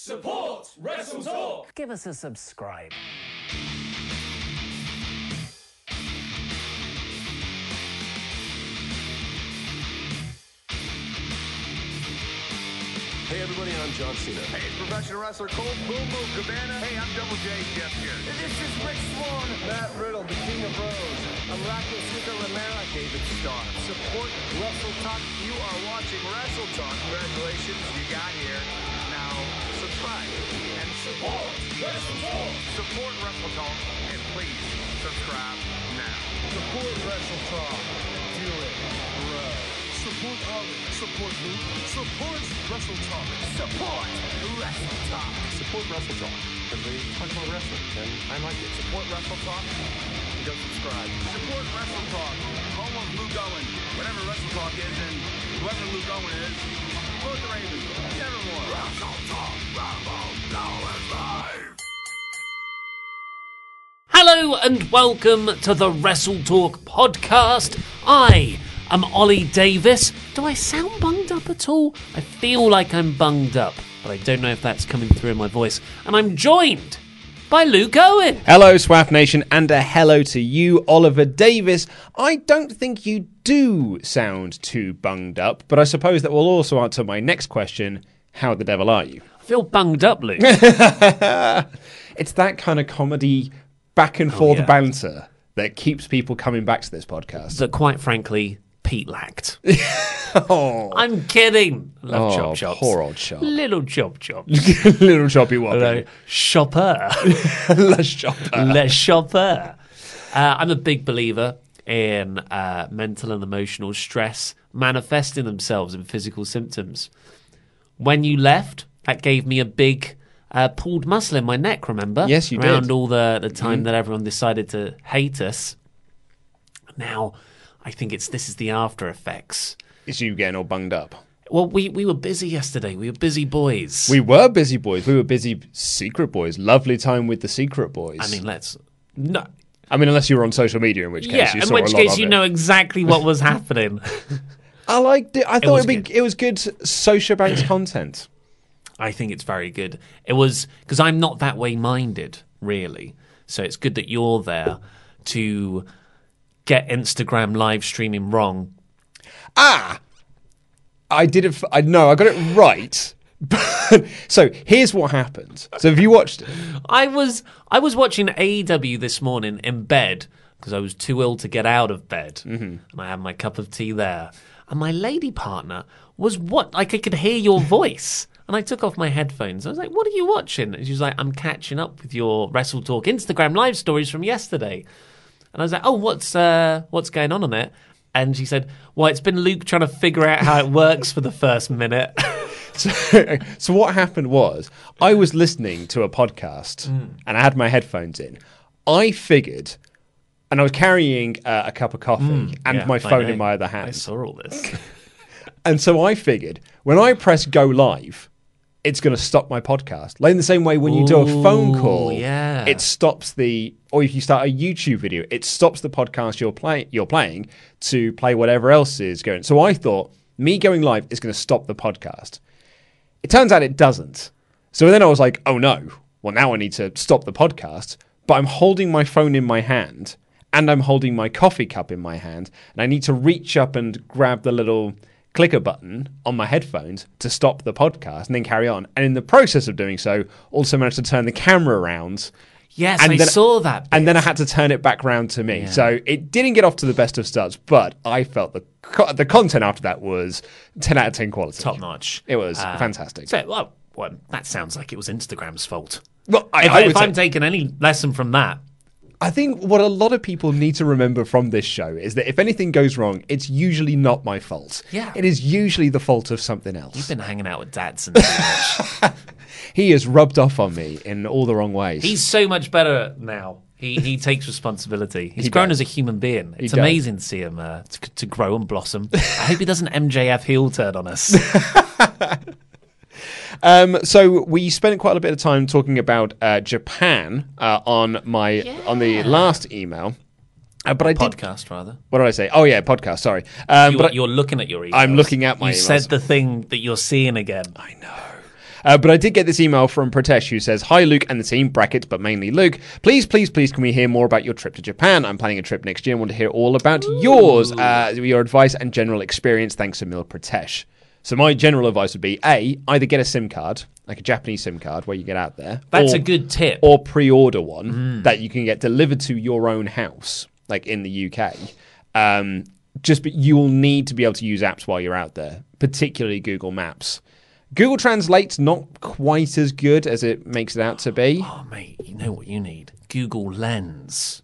Support Wrestle Talk. Give us a subscribe. Hey everybody, I'm John Cena. Hey, it's professional wrestler Colt Boom Boom Cabana. Hey, I'm Double J Jeff here. And this is Rich Swann. Matt Riddle, the King of Bros. I'm Rocky Super Romero. David Starr. Support Wrestle Talk. You are watching Wrestle Talk. Congratulations, you got here. Now, subscribe and support Wrestle Talk. Support Wrestle Talk. And please, subscribe now. Support Wrestle Talk. Do it, bro. Support Ollie. Support Luke. Support Wrestle Talk. Support Wrestle Talk. Support Wrestle Talk. Because they talk about wrestling, and I like it. Support Wrestle Talk. And go subscribe. Support Wrestle Talk. Home of Luke Owen. Whatever Wrestle Talk is, and whoever Luke Owen is. Hello and welcome to the Wrestle Talk podcast. I am Ollie Davis. Do I sound bunged up at all? I feel like I'm bunged up, but I don't know if that's coming through in my voice. And I'm joined by Luke Owen. Hello, Swaff Nation, and a hello to you, Oliver Davis. I don't think you do sound too bunged up, but I suppose that will also answer my next question How the devil are you? I feel bunged up, Luke. It's that kind of comedy back and oh, forth yeah. banter that keeps people coming back to this podcast. that quite frankly, Pete lacked. oh, I'm kidding. Love Oh, chop chops. poor old chop. Little chop chop. little choppy Hello, woppy. shopper. Let's chop that. Le shopper. Uh, I'm a big believer in uh, mental and emotional stress manifesting themselves in physical symptoms. When you left, that gave me a big uh, pulled muscle in my neck. Remember? Yes, you Around did. Mm-hmm. all the the time that everyone decided to hate us. Now, I think it's this is the after effects. It's you getting all bunged up. Well, we, we were busy yesterday. We were busy boys. We were busy boys. We were busy secret boys. Lovely time with the secret boys. I mean, let's no. I mean, unless you were on social media, in which case Yeah, you in which case you it. know exactly what was happening. I liked it. I thought was it, would be, it was good social banks content. I think it's very good. It was because I'm not that way minded, really. So it's good that you're there to get Instagram live streaming wrong. Ah, I did it. For, I know I got it right. But, so here's what happened. So have you watched it? I was I was watching AEW this morning in bed because I was too ill to get out of bed, Mm-hmm. and I had my cup of tea there. And my lady partner was what like I could hear your voice. And I took off my headphones. I was like, "What are you watching?" And she was like, "I'm catching up with your Wrestle Talk Instagram live stories from yesterday." And I was like, "Oh, what's uh, what's going on on it?" And she said, "Well, it's been Luke trying to figure out how it works for the first minute." So, so what happened was I was listening to a podcast Mm. and I had my headphones in. I figured, and I was carrying uh, a cup of coffee and Mm. Yeah, my phone in my other hand. I saw all this. And so I figured when I press go live, it's going to stop my podcast. Like in the same way when you do a phone call, yeah. it stops the, or if you start a YouTube video, it stops the podcast you're, play, you're playing to play whatever else is going. So I thought me going live is going to stop the podcast. It turns out it doesn't. So then I was like, oh no, well, now I need to stop the podcast. But I'm holding my phone in my hand and I'm holding my coffee cup in my hand. And I need to reach up and grab the little click a button on my headphones to stop the podcast and then carry on. And in the process of doing so, also managed to turn the camera around. Yes, And I then- saw that. And then I had to turn it back round to me. Yeah. So it didn't get off to the best of starts, but I felt the co- the content after that was 10 out of 10 quality. top notch. It was Uh, fantastic. So, well, well, that sounds like it was Instagram's fault. Well, I, if I if I'm taking any lesson from that, I think what a lot of people need to remember from this show is that if anything goes wrong, it's usually not my fault. Yeah. It is usually the fault of something else. you've been hanging out with too much. he has rubbed off on me in all the wrong ways. He's so much better now. He he takes responsibility. He's He grown does. as a human being. It's does. amazing to see him uh, to, to grow and blossom. I hope he doesn't MJF heel turn on us. Um, so we spent quite a bit of time talking about uh, Japan uh, on my on the last email. Uh, but I did. Podcast rather. What did I say? Oh yeah, podcast. Sorry. Um, You, but you're looking at your emails. I'm looking at my You emails. said the thing that you're seeing again. I know. Uh, but I did get this email from Pratesh who says, Hi, Luke and the team, brackets, but mainly Luke. Please, please, please, can we hear more about your trip to Japan? I'm planning a trip next year and want to hear all about yours, uh, your advice and general experience. Thanks, Emil Pratesh. So, my general advice would be A, either get a SIM card, like a Japanese SIM card where you get out there. That's or- a good tip. Or pre order one that you can get delivered to your own house, like in the UK. Um, just but you will need to be able to use apps while you're out there, particularly Google Maps. Google Translate's not quite as good as it makes it out to be. Oh, mate, you know what you need? Google Lens.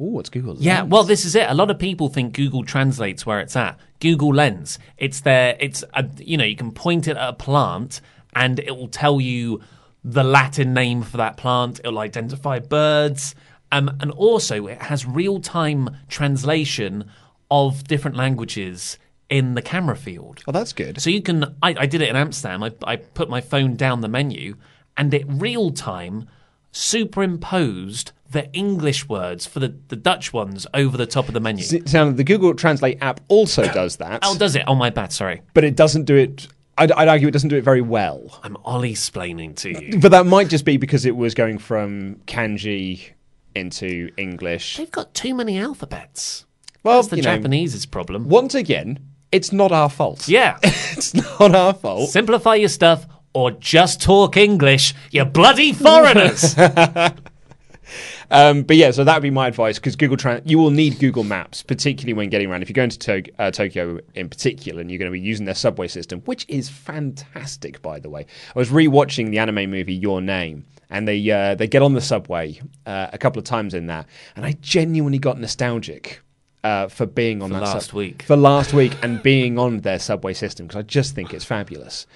Oh, what's Google? Yeah, Lens? well, this is it. A lot of people think Google translates where it's at. Google Lens. It's there. It's a, you know you can point it at a plant and it will tell you the Latin name for that plant. It'll identify birds, um, and also it has real time translation of different languages in the camera field. Oh, that's good. So you can. I, I did it in Amsterdam. I, I put my phone down the menu, and it real time superimposed the English words for the, the Dutch ones over the top of the menu. Sound the Google Translate app also does that, Oh, does it? Oh, my bad. Sorry, but it doesn't do it. I'd, I'd argue it doesn't do it very well. I'm Ollie explaining to you. But that might just be because it was going from kanji into English. They've got too many alphabets. Well, That's the you know, Japanese's problem. Once again, it's not our fault. Yeah, It's not our fault. simplify your stuff or just talk English. You bloody foreigners. Um, but yeah, so that would be my advice because Google Trans, you will need Google Maps, particularly when getting around. If you're going to to- uh, Tokyo in particular, and you're going to be using their subway system, which is fantastic, by the way. I was rewatching the anime movie Your Name, and they uh, they get on the subway uh, a couple of times in that, and I genuinely got nostalgic. Uh, for being on For that last week. for last week and being on their subway system because I just think it's fabulous.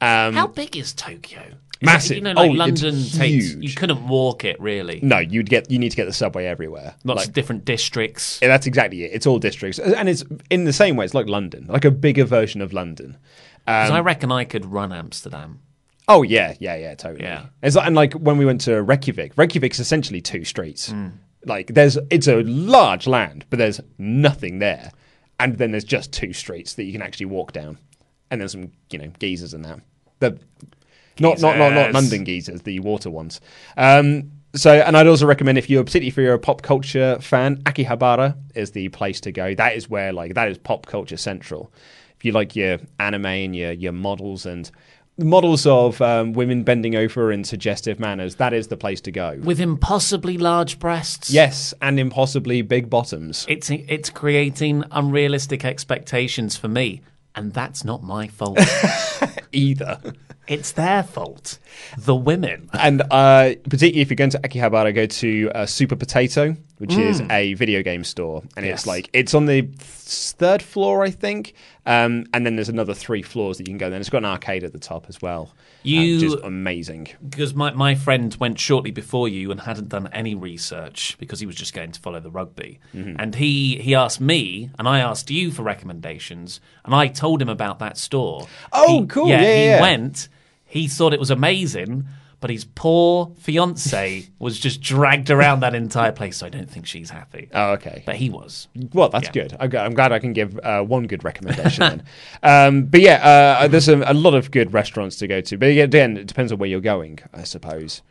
Um, How big is Tokyo? Massive. you know, like Oh, London takes. huge. You couldn't walk it really. no, you'd get you need to get the subway everywhere. Lots Like- of different districts. Yeah, that's exactly it. It's all districts, and it's in the same way. It's like London, like a bigger version of London. Um, I reckon I could run Amsterdam. Oh yeah, yeah, yeah, totally. Yeah. It's like, and like when we went to Reykjavik, Reykjavik's essentially two streets. Hmm. Like there's, it's a large land, but there's nothing there, and then there's just two streets that you can actually walk down, and there's some, you know, geysers and that. The not not not not. London geezers, the water ones. Um, so, and I'd also recommend if you're particularly if you're a pop culture fan, Akihabara is the place to go. That is where like that is pop culture central. If you like your anime and your your models and models of um, women bending over in suggestive manners, that is the place to go. With impossibly large breasts. Yes, and impossibly big bottoms. It's it's creating unrealistic expectations for me, and that's not my fault. Either. It's their fault. The women. And uh, particularly if you're going to Akihabara, go to uh, Super Potato, which is a video game store, and Mm. Yes. it's like it's on the third floor, I think. Um, and then there's another three floors that you can go. Then it's got an arcade at the top as well, You- which is amazing. Because my, my friend went shortly before you and hadn't done any research because he was just going to follow the rugby. Mm-hmm. And he, he asked me, and I asked you for recommendations, and I told him about that store. Oh, He- cool. Yeah, Yeah, he yeah. went, he thought it was amazing, but his poor fiance was just dragged around that entire place. So I don't think she's happy. Oh, okay. But he was. Well, that's Yeah. good. I'm, glad I can give uh, one good recommendation then. Um, but yeah, uh, there's a, a lot of good restaurants to go to. But again, it depends on where you're going, I suppose.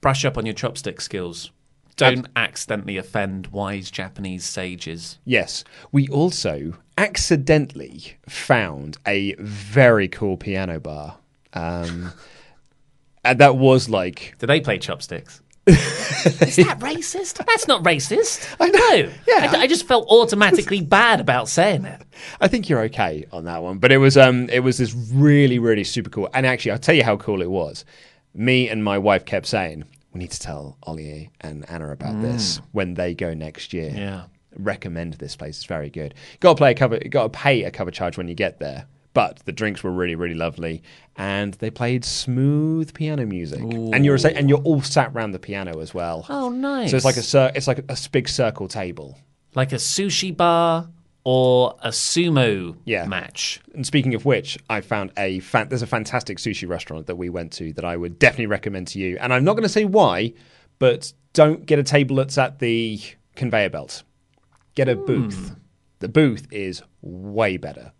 Brush up on your chopstick skills. Don't accidentally offend wise Japanese sages. Yes. We also accidentally found a very cool piano bar. Um, and that was like Do they play chopsticks? Is that racist? That's not racist. I know. Yeah. I, I just felt automatically bad about saying it. I think you're okay on that one, but it was um it was this really really super cool. And actually, I'll tell you how cool it was. Me and my wife kept saying we need to tell Ollie and Anna about this when they go next year. Yeah. recommend this place. It's very good. Got to play a cover. Got to pay a cover charge when you get there. But the drinks were really, really lovely, and they played smooth piano music. And you're and you're all sat around the piano as well. Oh, nice. So it's like a cir- it's like a, a big circle table. Like a sushi bar or a sumo Yeah. match. And speaking of which, I found a fan- there's a fantastic sushi restaurant that we went to that I would definitely recommend to you. And I'm not going to say why, but don't get a table that's at the conveyor belt. Get a booth. Hmm. The booth is way better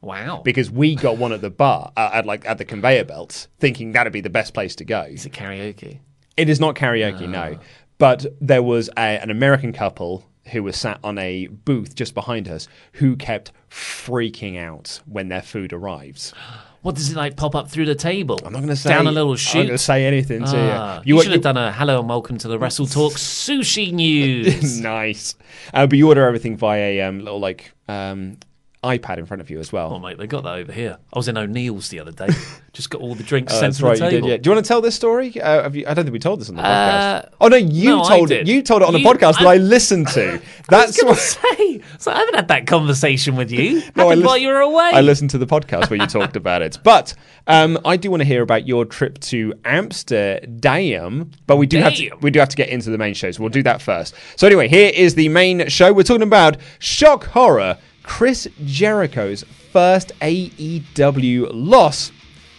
Wow. because we got one at the bar uh, at like at the conveyor belt, thinking that'd be the best place to go. Is it karaoke? It is not karaoke, no. But there was a, an American couple who was sat on a booth just behind us who kept freaking out when their food arrives. What does it like pop up through the table? I'm not going to say down a little I'm not going to say anything to Ah, you. you, should have done a hello and welcome to the Wrestle Talk sushi news. nice, uh, but you order everything via a um, little like um, iPad in front of you as well. Oh mate, they got that over here. I was in O'Neill's the other day. Just got all the drinks Oh, sent that's to the right, you table. did. Yeah. Do you want to tell this story? Uh, have you, I don't think we told this on the Uh, podcast. Oh no, you no, told it. You told it on the You- podcast that I- I listened to. I was That's going what. say. So I haven't had that conversation with you. No, I Happened while you were away. I listened to the podcast where you talked about it. But um, I do want to hear about your trip to Amsterdam. But we do have to we do have to get into the main show, so we'll do that first. So anyway, here is the main show. We're talking about shock horror, Chris Jericho's first AEW loss,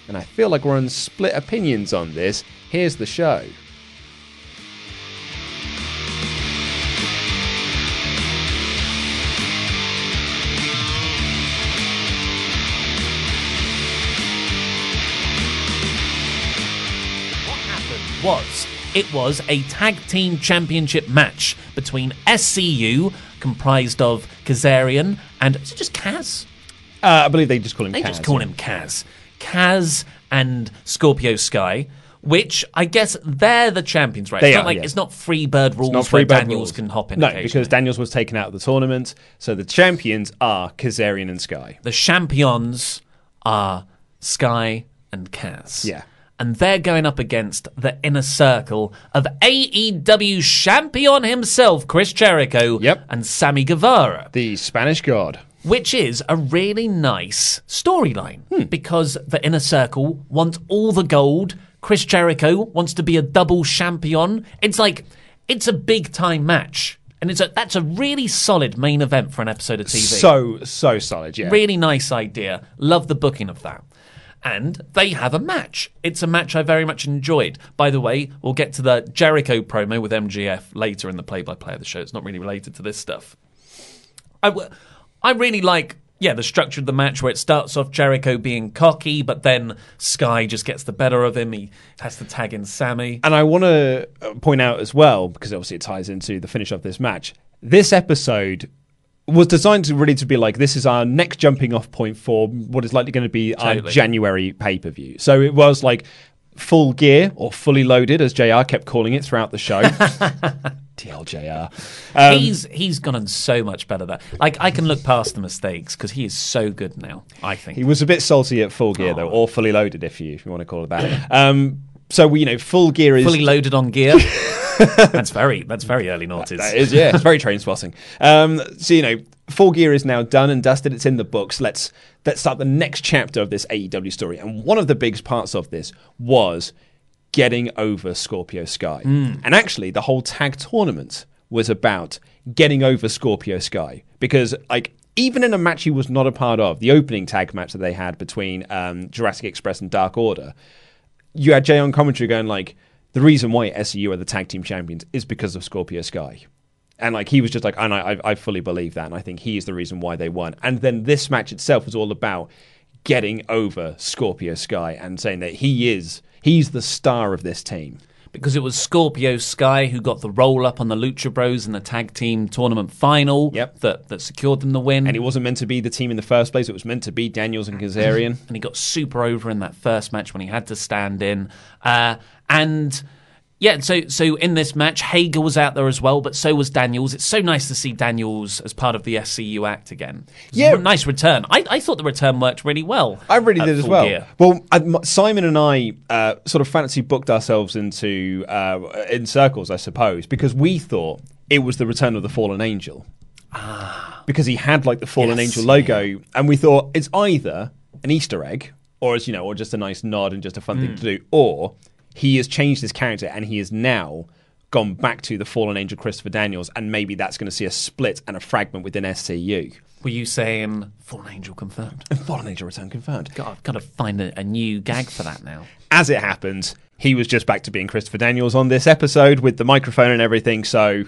and I feel like we're on split opinions on this. Here's the show. What happened was it was a tag team championship match between SCU, comprised of Kazarian and is it just Kaz? Uh, I believe they just call him. They Kaz, just call yeah. him Kaz. Kaz and Scorpio Sky, which I guess they're the champions, right? They it's are, not like yeah. it's not free bird rules not where free bad Daniels rules. can hop in. No, because Daniels was taken out of the tournament. So the champions are Kazarian and Sky. the champions are Sky and Kaz. Yeah. And they're going up against the inner circle of AEW champion himself, Chris Jericho, Yep. and Sammy Guevara, The Spanish God. which is a really nice storyline Hmm. because the inner circle want all the gold. Chris Jericho wants to be a double champion. It's like, it's a big time match. And it's a, that's a really solid main event for an episode of TV. So so solid, yeah. Really nice idea. Love the booking of that. And they have a match. It's a match I very much enjoyed. By the way, we'll get to the Jericho promo with MJF later in the play by play of the show. It's not really related to this stuff. I, w- I really like, yeah, the structure of the match where it starts off Jericho being cocky, but then Sky just gets the better of him. He has to tag in Sammy. And I want to uh, point out as well, because obviously it ties into the finish of this match. This episode was designed to really to be like this is our next jumping off point for what is likely going to be our January pay per view. So it was like full gear or fully loaded, as Jr. kept calling it throughout the show. TLJR. Um, he's he's gotten so much better there. Like I can look past the mistakes because he is so good now. I think He was a bit salty at full gear though, or fully loaded if you if you want to call it that. Um, so we, you know, full gear is fully loaded on gear. that's very that's very early noughties. That is, yeah, it's very train spotting. Um, so you know, full gear is now done and dusted. It's in the books. Let's let's start the next chapter of this AEW story. And one of the big parts of this was getting over Scorpio Sky. And actually, the whole tag tournament was about getting over Scorpio Sky because like. Even in a match he was not a part of, the opening tag match that they had between um, Jurassic Express and Dark Order, you had Jay on commentary going like, the reason why SCU are the tag team champions is because of Scorpio Sky. And like he was just like, and I, I, I fully believe that, and I think he is the reason why they won. And then this match itself was all about getting over Scorpio Sky and saying that he is he's the star of this team. because it was Scorpio Sky who got the roll up on the Lucha Bros in the tag team tournament final Yep. that, that secured them the win. And it wasn't meant to be the team in the first place. It was meant to be Daniels and Kazarian. and he got super over in that first match when he had to stand in. Uh, and yeah, so so in this match, Hager was out there as well, but so was Daniels. It's so nice to see Daniels as part of the SCU act again. Yeah. nice return. I, I thought the return worked really well. I really did as well. Gear. Well, I, Simon and I uh, sort of fancy booked ourselves into uh, in circles, I suppose, because we thought it was the return of the fallen angel. Ah. Because he had like the fallen Yes, angel logo, and we thought it's either an Easter egg, or it's you know, or just a nice nod and just a fun thing to do, or he has changed his character and he is now gone back to the fallen angel Christopher Daniels, and maybe that's going to see a split and a fragment within SCU. Were you saying Fallen Angel confirmed? Fallen angel return confirmed. God, I've got to find a, a new gag for that now. as it happened, he was just back to being Christopher Daniels on this episode with the microphone and everything. So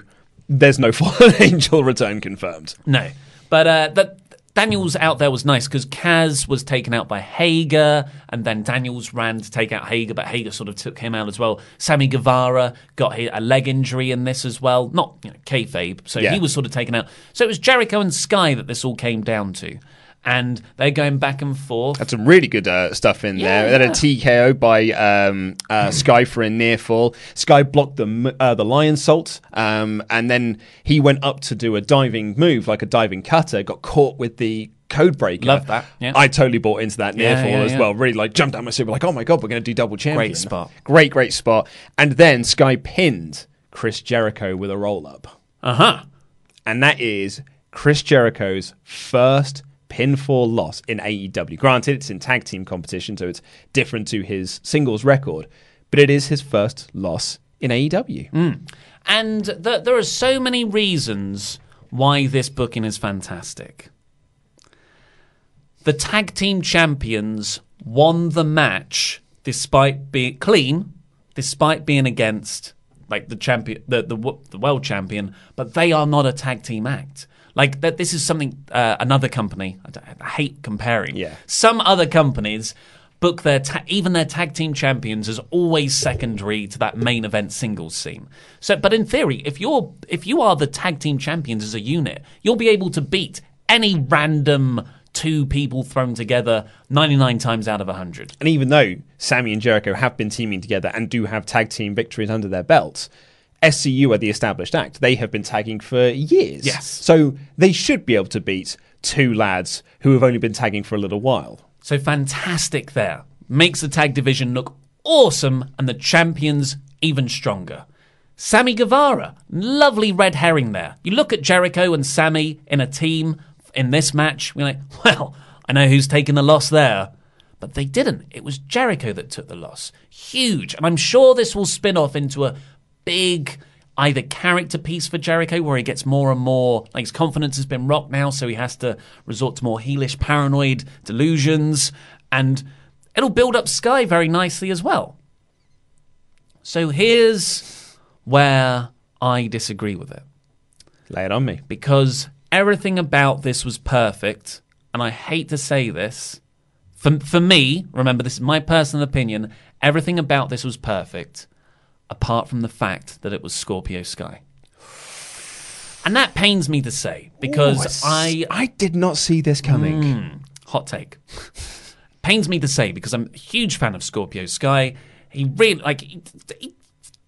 there's no fallen angel return confirmed. No, but uh, that Daniels out there was nice because Kaz was taken out by Hager, and then Daniels ran to take out Hager, but Hager sort of took him out as well. Sammy Guevara got a leg injury in this as well, not you know, kayfabe, so Yeah. he was sort of taken out. So it was Jericho and Sky that this all came down to, and they're going back and forth. Had some really good uh, stuff in there. Yeah, Then a TKO by um, uh, Sky for a near fall. Sky blocked the uh, the Lionsault, um, and then he went up to do a diving move, like a diving cutter. Got caught with the code breaker. Love that, yeah. I totally bought into that near Yeah, fall yeah, as well. Really like jumped out my seat, like oh my god, we're going to do double champion. Great spot. Great, great spot. And then Sky pinned Chris Jericho with a roll up. Uh huh. and that is Chris Jericho's first pinfall loss in AEW. Granted, it's in tag team competition, so it's different to his singles record, but it is his first loss in AEW. Mm. And th- there are so many reasons why this booking is fantastic. The tag team champions won the match despite being clean, despite being against like the champion, the the, the world champion, but they are not a tag team act. Like that, this is something uh, another company. I, don't- I hate comparing. Yeah. some other companies book their ta- even their tag team champions as always secondary to that main event singles scene. So, but in theory, if you're if you are the tag team champions as a unit, you'll be able to beat any random two people thrown together 99 times out of 100. And even though Sammy and Jericho have been teaming together and do have tag team victories under their belts, SCU are the established act. They have been tagging for years. Yes. So they should be able to beat two lads who have only been tagging for a little while. So fantastic there. Makes the tag division look awesome and the champions even stronger. Sammy Guevara, lovely red herring there. You look at Jericho and Sammy in a team in this match, we're like, well, I know who's taking the loss there. But they didn't. It was Jericho that took the loss. Huge. And I'm sure this will spin off into a big either character piece for Jericho where he gets more and more like his confidence has been rocked now, so he has to resort to more heelish paranoid delusions and it'll build up Sky very nicely as well. So here's where I disagree with it. Lay it on me. Because everything about this was perfect, and I hate to say this. For, for me, remember, this is my personal opinion, everything about this was perfect, apart from the fact that it was Scorpio Sky. And that pains me to say, because Ooh, I I did not see this coming. hot take. Pains me to say because I'm a huge fan of Scorpio Sky. He really like he, he-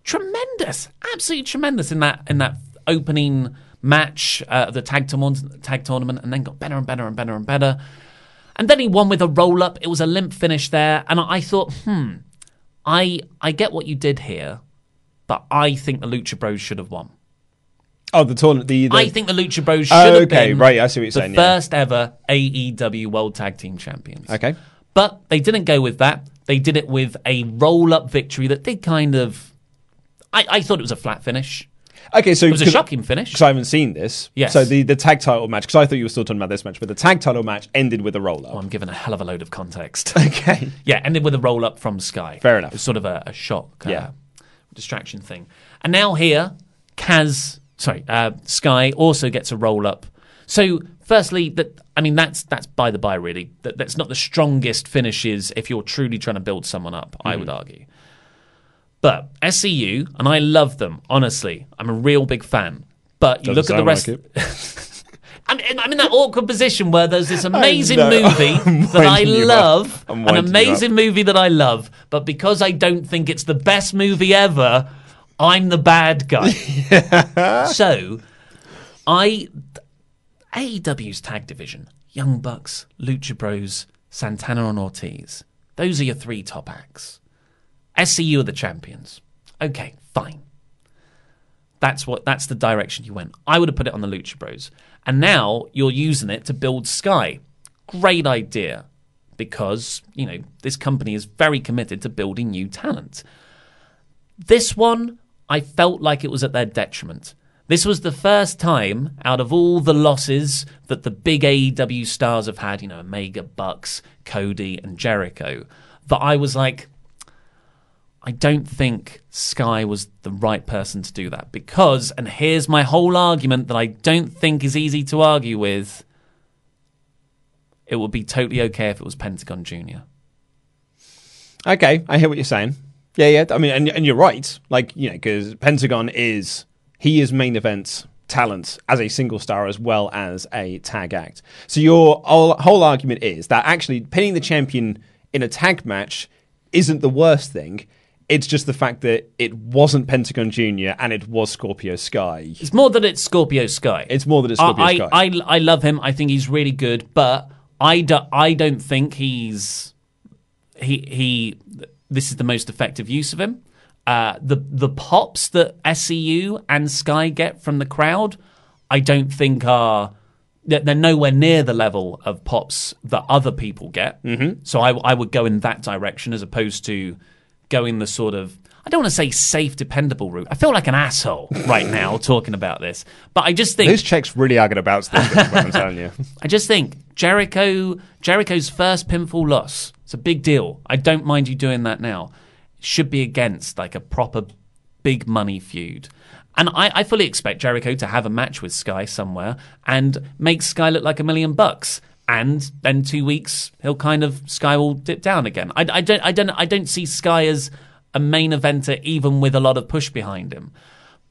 tremendous, absolutely tremendous in that in that opening match uh, of the tag tournament, tag tournament, and then got better and better and better and better. And then he won with a roll up. It was a limp finish there, and I thought, hmm, I I get what you did here, but I think the Lucha Bros should have won. Oh, the tournament. The, the I think the Lucha Bros should Oh, have okay, been right, I see what you're the saying, yeah. first ever AEW World Tag Team Champions. Okay. But they didn't go with that. They did it with a roll up victory that did kind of. I, I thought it was a flat finish. Okay, so It was a shocking finish. because I haven't seen this. Yes. So the, the tag title match, because I thought you were still talking about this match, but the tag title match ended with a roll up. Oh, I'm giving a hell of a load of context. Okay. yeah, ended with a roll up from Sky. Fair enough. It was sort of a, a shock, uh, Yeah. Distraction thing. And now here, Kaz, sorry, uh, Sky also gets a roll up. So, firstly, that I mean, that's that's by the by, really. That, that's not the strongest finishes if you're truly trying to build someone up. I Mm-hmm. would argue. But SCU, and I love them, honestly. I'm a real big fan. But you Doesn't look at the rest. like I'm, in- I'm in that awkward position where there's this amazing movie I'm that I winding you up. love, an amazing movie that I love, but because I don't think it's the best movie ever, I'm the bad guy. so, I AEW's tag division, Young Bucks, Lucha Bros, Santana and Ortiz. Those are your three top acts. SCU are the champions. Okay, fine. That's what that's the direction you went. I would have put it on the Lucha Bros. And now you're using it to build Sky. Great idea. Because, you know, this company is very committed to building new talent. This one, I felt like it was at their detriment. This was the first time out of all the losses that the big AEW stars have had, you know, Omega, Bucks, Cody, and Jericho, that I was like, I don't think Sky was the right person to do that because, and here's my whole argument that I don't think is easy to argue with. It would be totally okay if it was Pentagon Junior. Okay, I hear what you're saying. Yeah, yeah. I mean, and, and you're right. Like, you know, because Pentagon is he is main event talent as a single star as well as a tag act. So your whole, whole argument is that actually pinning the champion in a tag match isn't the worst thing. It's just the fact that it wasn't Pentagon Junior and it was Scorpio Sky. It's more that it's Scorpio Sky. It's more that it's Scorpio I, Sky. I, I, I love him. I think he's really good, but I, do, I don't think he's he he. This is the most effective use of him. Uh, the the pops that SCU and Sky get from the crowd, I don't think are they're they're nowhere near the level of pops that other people get. Mm-hmm. So I, I would go in that direction as opposed to going the sort of I don't want to say safe, dependable route. I feel like an asshole right now talking about this, but I just think Those checks really are going to bounce I'm telling you. I just think Jericho Jericho's first pinfall loss. It's a big deal. I don't mind you doing that now. Should be against like a proper big money feud. And I, I fully expect Jericho to have a match with Sky somewhere and make Sky look like a million bucks. And then two weeks he'll kind of Sky will dip down again. I, I don't I don't I don't see Sky as a main eventer even with a lot of push behind him.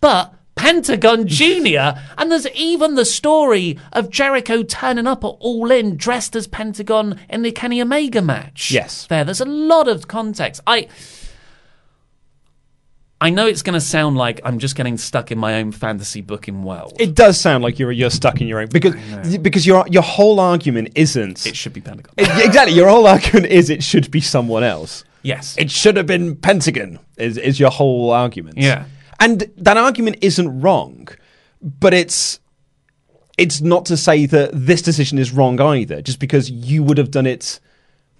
But Pentagon Jr. and there's even the story of Jericho turning up at All In dressed as Pentagon in the Kenny Omega match. Yes. There, there's a lot of context. I I know it's going to sound like I'm just getting stuck in my own fantasy booking world. It does sound like you're you're stuck in your own because because your your whole argument isn't It should be Pentagon. exactly your whole argument is it should be someone else. yes. It should have been Pentagon. Is is your whole argument? Yeah. and that argument isn't wrong, but it's it's not to say that this decision is wrong either. Just because you would have done it.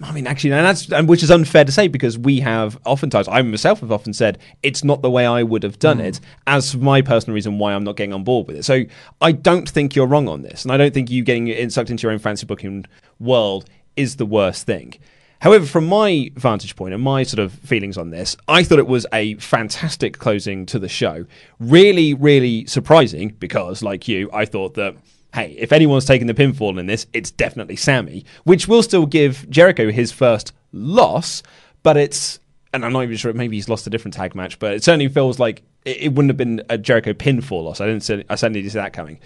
I mean, actually, and that's and which is unfair to say because we have oftentimes, I myself have often said it's not the way I would have done hmm. it. As my personal reason why I'm not getting on board with it, so I don't think you're wrong on this, and I don't think you getting sucked into your own fancy booking world is the worst thing. However, from my vantage point and my sort of feelings on this, I thought it was a fantastic closing to the show. Really, really surprising because, like you, I thought that hey, if anyone's taking the pinfall in this, it's definitely Sammy, which will still give Jericho his first loss, but it's, and I'm not even sure, maybe he's lost a different tag match, but it certainly feels like it, it wouldn't have been a Jericho pinfall loss. I didn't see, I certainly didn't see that coming.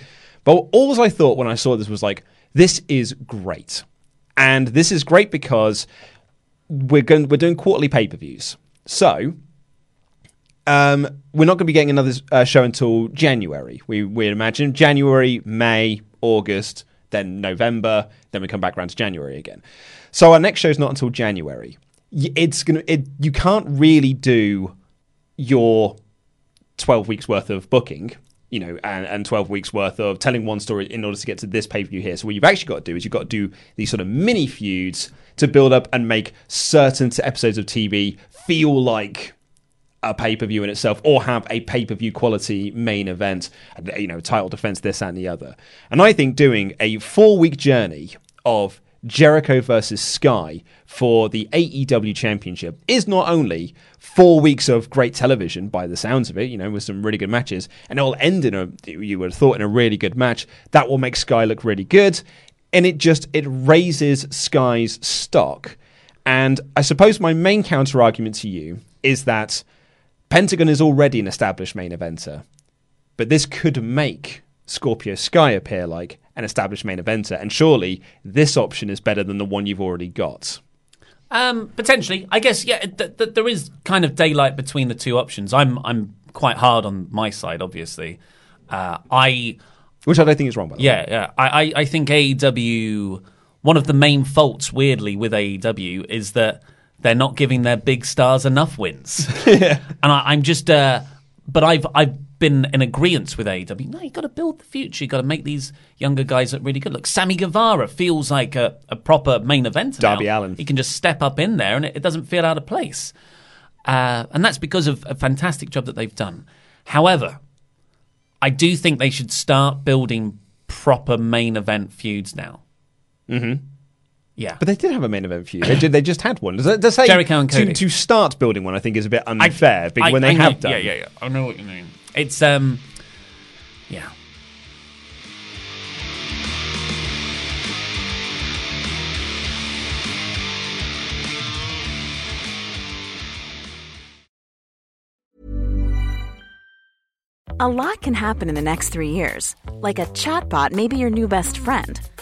But all I thought when I saw this was like, this is great. And this is great because we're going, we're doing quarterly pay per views. So um, we're not going to be getting another uh, show until January. We we imagine January, May, August, then November, then we come back around to January again. So our next show is not until January. It's gonna it, you can't really do your twelve weeks worth of booking. You know, and, and 12 weeks worth of telling one story in order to get to this pay per view here. So, what you've actually got to do is you've got to do these sort of mini feuds to build up and make certain episodes of TV feel like a pay per view in itself, or have a pay per view quality main event, you know, title defense, this and the other. And I think doing a four week journey of Jericho versus Sky for the AEW Championship is not only four weeks of great television by the sounds of it, you know, with some really good matches, and it will end in a, you would have thought, in a really good match. That will make Sky look really good. And it just, it raises Sky's stock. And I suppose my main counter argument to you is that Pentagon is already an established main eventer, but this could make Scorpio Sky appear like an established main eventer, and surely this option is better than the one you've already got. Um, potentially, I guess. Yeah, th- th- there is kind of daylight between the two options. I'm I'm quite hard on my side, obviously. Uh, I Which I don't think is wrong, by the way. yeah yeah. I, I I think AEW. One of the main faults, weirdly, with AEW is that they're not giving their big stars enough wins. And I, I'm just. Uh, but I've I've been in agreement with AEW. No, you got to build the future. You got to make these younger guys look really good. Look, Sammy Guevara feels like a, a proper main event. Darby now. Allin. He can just step up in there, and it, it doesn't feel out of place. Uh, and that's because of a fantastic job that they've done. However, I do think they should start building proper main event feuds now. Mm-hmm. Yeah. But they did have a main event feud. They, did, they just had one. Does that, to say Jericho and Cody. to start building one, I think is a bit unfair. but I- when they I know- have done, Yeah, yeah, yeah. I know what you mean. It's um, yeah. A lot can happen in the next three years. Like a chatbot may be your new best friend.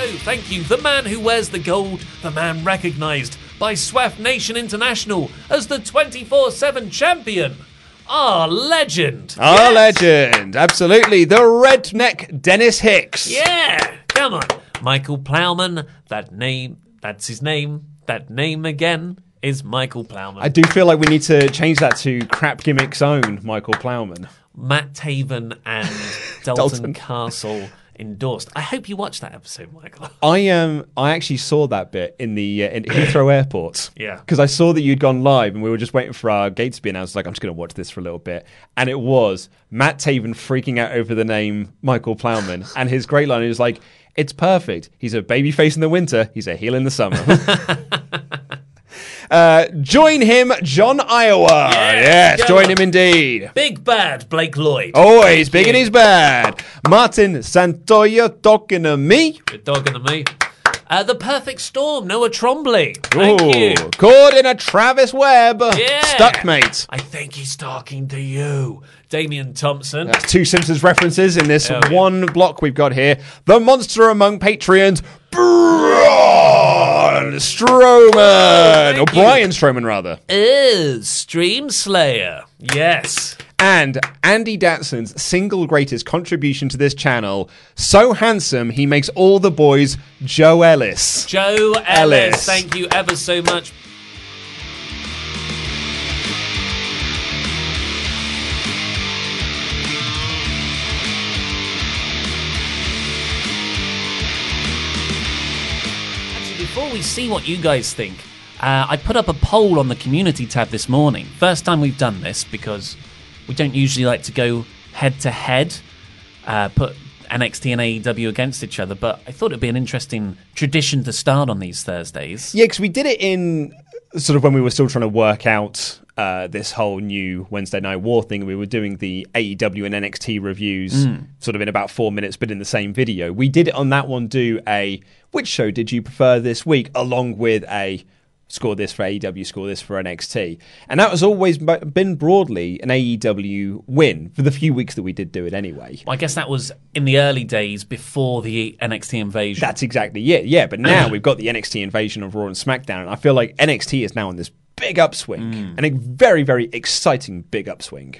So, thank you, the man who wears the gold, the man recognised by SWAF Nation International as the 24 7 champion, our legend. Our Yes. legend, absolutely, the redneck Dennis Hicks. Yeah, come on. Michael Plowman, that name, that's his name, that name again is Michael Plowman. I do feel like we need to change that to crap gimmicks own Michael Plowman. Matt Taven and Dalton, Dalton. Castle endorsed. I hope you watched that episode, Michael. I um I actually saw that bit in the uh, in Heathrow Airport. Yeah. Because I saw that you'd gone live and we were just waiting for our gate to be announced. Like I'm just going to watch this for a little bit, and it was Matt Taven freaking out over the name Michael Plowman, and his great line is like, "It's perfect. He's a baby face in the winter. He's a heel in the summer." Uh, join him, John Iowa. yes, come join him indeed. Big bad Blake Lloyd. Always big and he's bad. Martin Santoya talking to me. Good dogging to me. Uh, the Perfect Storm, Noah Trombley. Thank you. Ooh, Caught in a Travis Webb. Yeah. Stuck, mate. I think he's talking to you. Damian Thompson. That's two Simpsons references in this yeah. one block we've got here. The monster among Patreons, Braun Strowman. Or. Brian Strowman, rather. is Stream Slayer. Yes. And Andy Datson's single greatest contribution to this channel, so handsome he makes all the boys Joe Ellis. Joe Ellis, Ellis. thank you ever so much. We see what you guys think, uh, I put up a poll on the community tab this morning. First time we've done this because we don't usually like to go head to head, uh, put NXT and AEW against each other, but I thought it'd be an interesting tradition to start on these Thursdays. Yeah, because we did it in sort of when we were still trying to work out uh, this whole new Wednesday Night War thing. We were doing the AEW and NXT reviews Mm. sort of in about four minutes, but in the same video. We did it on that one, do a which show did you prefer this week, along with a score this for AEW, score this for NXT. And that has always been broadly an AEW win for the few weeks that we did do it anyway. Well, I guess that was in the early days before the NXT invasion. That's exactly it. Yeah, but now we've got the NXT invasion of Raw and SmackDown, and I feel like NXT is now on this big upswing, Mm. and a very, very exciting big upswing.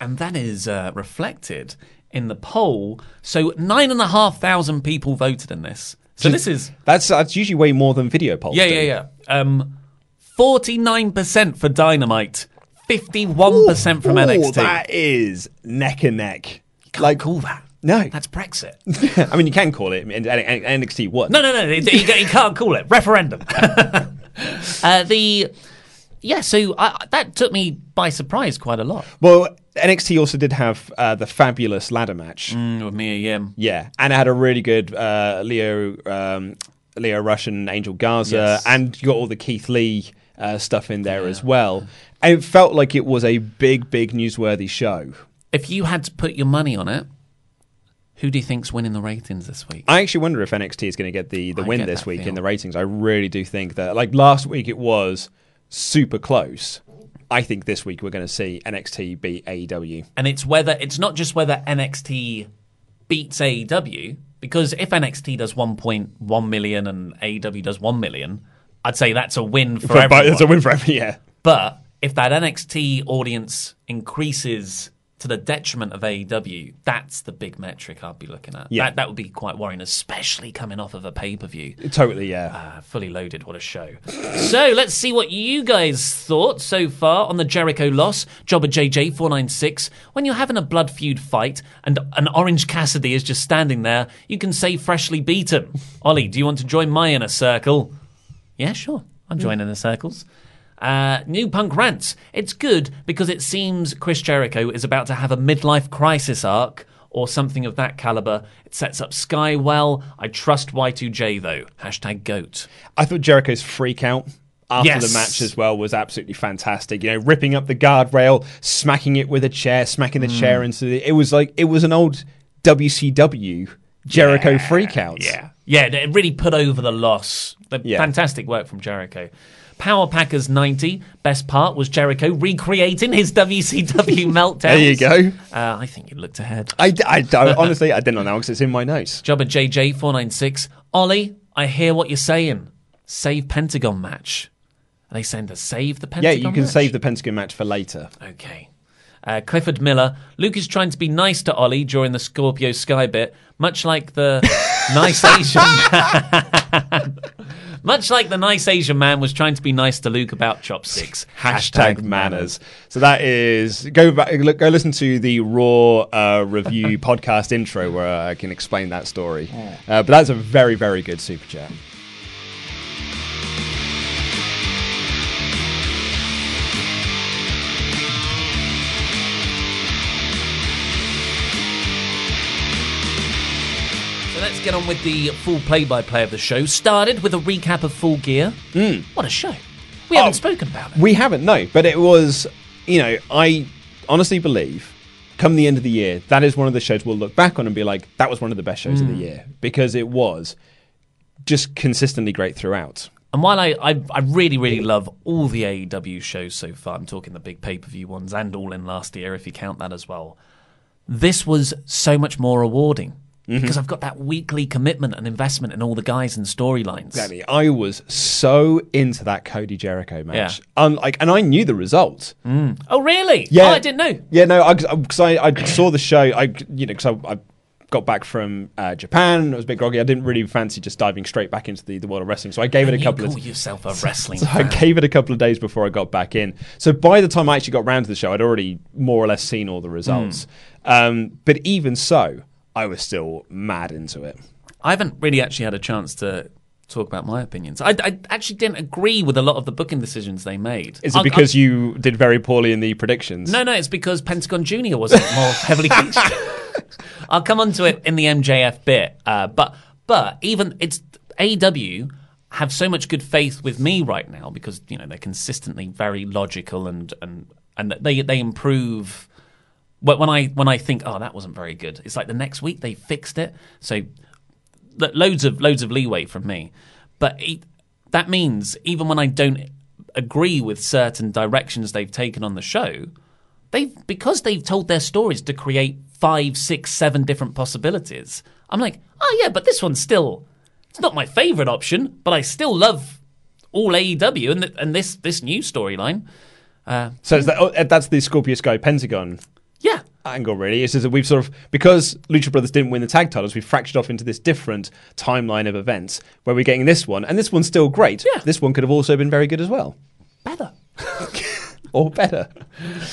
and that is uh, reflected in the poll. So nine and a half thousand people voted in this. So this is that's that's usually way more than video polls. yeah, do. yeah, yeah. Um, forty-nine percent for Dynamite, fifty-one percent from Ooh, NXT. That is neck and neck. like call that. No, that's Brexit. I mean, you can call it NXT. What? No, no, no. You can't call it referendum. uh, the yeah. So I, that took me by surprise quite a lot. Well, NXT also did have uh, the fabulous ladder match mm, with Mia Yim. Yeah, and it had a really good uh, Lio um, Lio Rush and Angel Garza, Yes. and you got all the Keith Lee uh, stuff in there as well. And it felt like it was a big, big newsworthy show. If you had to put your money on it, who do you think's winning the ratings this week? I actually wonder if NXT is going to get the, the I win this week feel. in the ratings. I really do think that. Like last week, it was super close. I think this week we're going to see NXT beat AEW. And it's whether it's not just whether NXT beats AEW because if NXT does 1.1 million and AEW does 1 million, I'd say that's a win for, For- but everyone. it's a win for every- yeah. But if that NXT audience increases to the detriment of AEW, that's the big metric I'd be looking at. Yeah. That, that would be quite worrying, especially coming off of a pay per view. Totally, yeah. Uh, fully loaded. What a show. so let's see what you guys thought so far on the Jericho loss. Jobber JJ496. When you're having a blood feud fight and an Orange Cassidy is just standing there, you can say freshly beaten. Ollie, do you want to join my inner circle? Yeah, sure. I'm joining the circles. Uh, New Punk rants. It's good because it seems Chris Jericho is about to have a midlife crisis arc or something of that caliber. It sets up Sky well. I trust Y2J though. Hashtag goat. I thought Jericho's freak out after Yes. the match as well was absolutely fantastic. You know, ripping up the guardrail, smacking it with a chair, smacking the Mm. chair into the. It was like it was an old WCW Jericho freak out. Yeah. Yeah, it really put over the loss. The Yeah. Fantastic work from Jericho. Power Packers 90. Best part was Jericho recreating his WCW meltdown. There you go. Uh, I think you looked ahead. I, I, I- honestly I didn't know because it's in my notes. Jobber JJ496. Ollie, I hear what you're saying. Save Pentagon match. They saying to save the Pentagon yeah, you can match? save the Pentagon match for later. Okay. Uh, Clifford Miller. Luke is trying to be nice to Ollie during the Scorpio Sky bit, much like the nice Asian man. Much like the nice Asian man was trying to be nice to Luke about chopsticks. Hashtag manners. So that is go back, look, go listen to the Raw uh, review podcast intro where I can explain that story. Uh, but that's a very very good super chat. Get on with the full play-by-play of the show. Started with a recap of Full Gear. What a show! We haven't spoken about it. We haven't, no. But it was, you know, I honestly believe come the end of the year, that is one of the shows we'll look back on and be like, that was one of the best shows of the Mm. year because it was just consistently great throughout. And while I, I, I really, really love all the AEW shows so far, I'm talking the big pay per view ones and all in last year, if you count that as well, this was so much more rewarding. Mhm. because I've got that weekly commitment and investment in all the guys and storylines. Exactly. I was so into that Cody Jericho match. Yeah. Unlike, and I knew the result. Oh, really? Yeah. Oh, I didn't know. Yeah, no, because I, I, saw the show. I, you know, because I, I got back from uh, Japan. I was a bit groggy. I didn't really fancy just diving straight back into the, the world of wrestling. So I gave it a couple call of. yourself a wrestling So I gave it a couple of days before I got back in. So by the time I actually got round to the show, I'd already more or less seen all the results. Hmm. Um, but even so, I was still mad into it. I haven't really actually had a chance to talk about my opinions. I, I actually didn't agree with a lot of the booking decisions they made. Is it I- because I- you did very poorly in the predictions? No, no, it's because Pentagon Junior wasn't more heavily featured. I'll come on to it in the MJF bit, uh, but but even it's AEW have so much good faith with me right now because you know they're consistently very logical and and and they they improve. When I when I think oh that wasn't very good, it's like the next week they fixed it. So loads of loads of leeway from me, but it, that means even when I don't agree with certain directions they've taken on the show, they've because they've told their stories to create five, six, seven different possibilities. I'm like, oh yeah, but this one's still it's not my favorite option, but I still love all AEW and th- and this this new storyline. Uh, So that, oh, that's the Scorpio Sky Pentagon yeah. angle, really. It's just that we've sort of, because Lucha Brothers didn't win the tag titles, we've fractured off into this different timeline of events where we're getting this one, and this one's still great. Yeah. This one could have also been very good as well. Better. or better.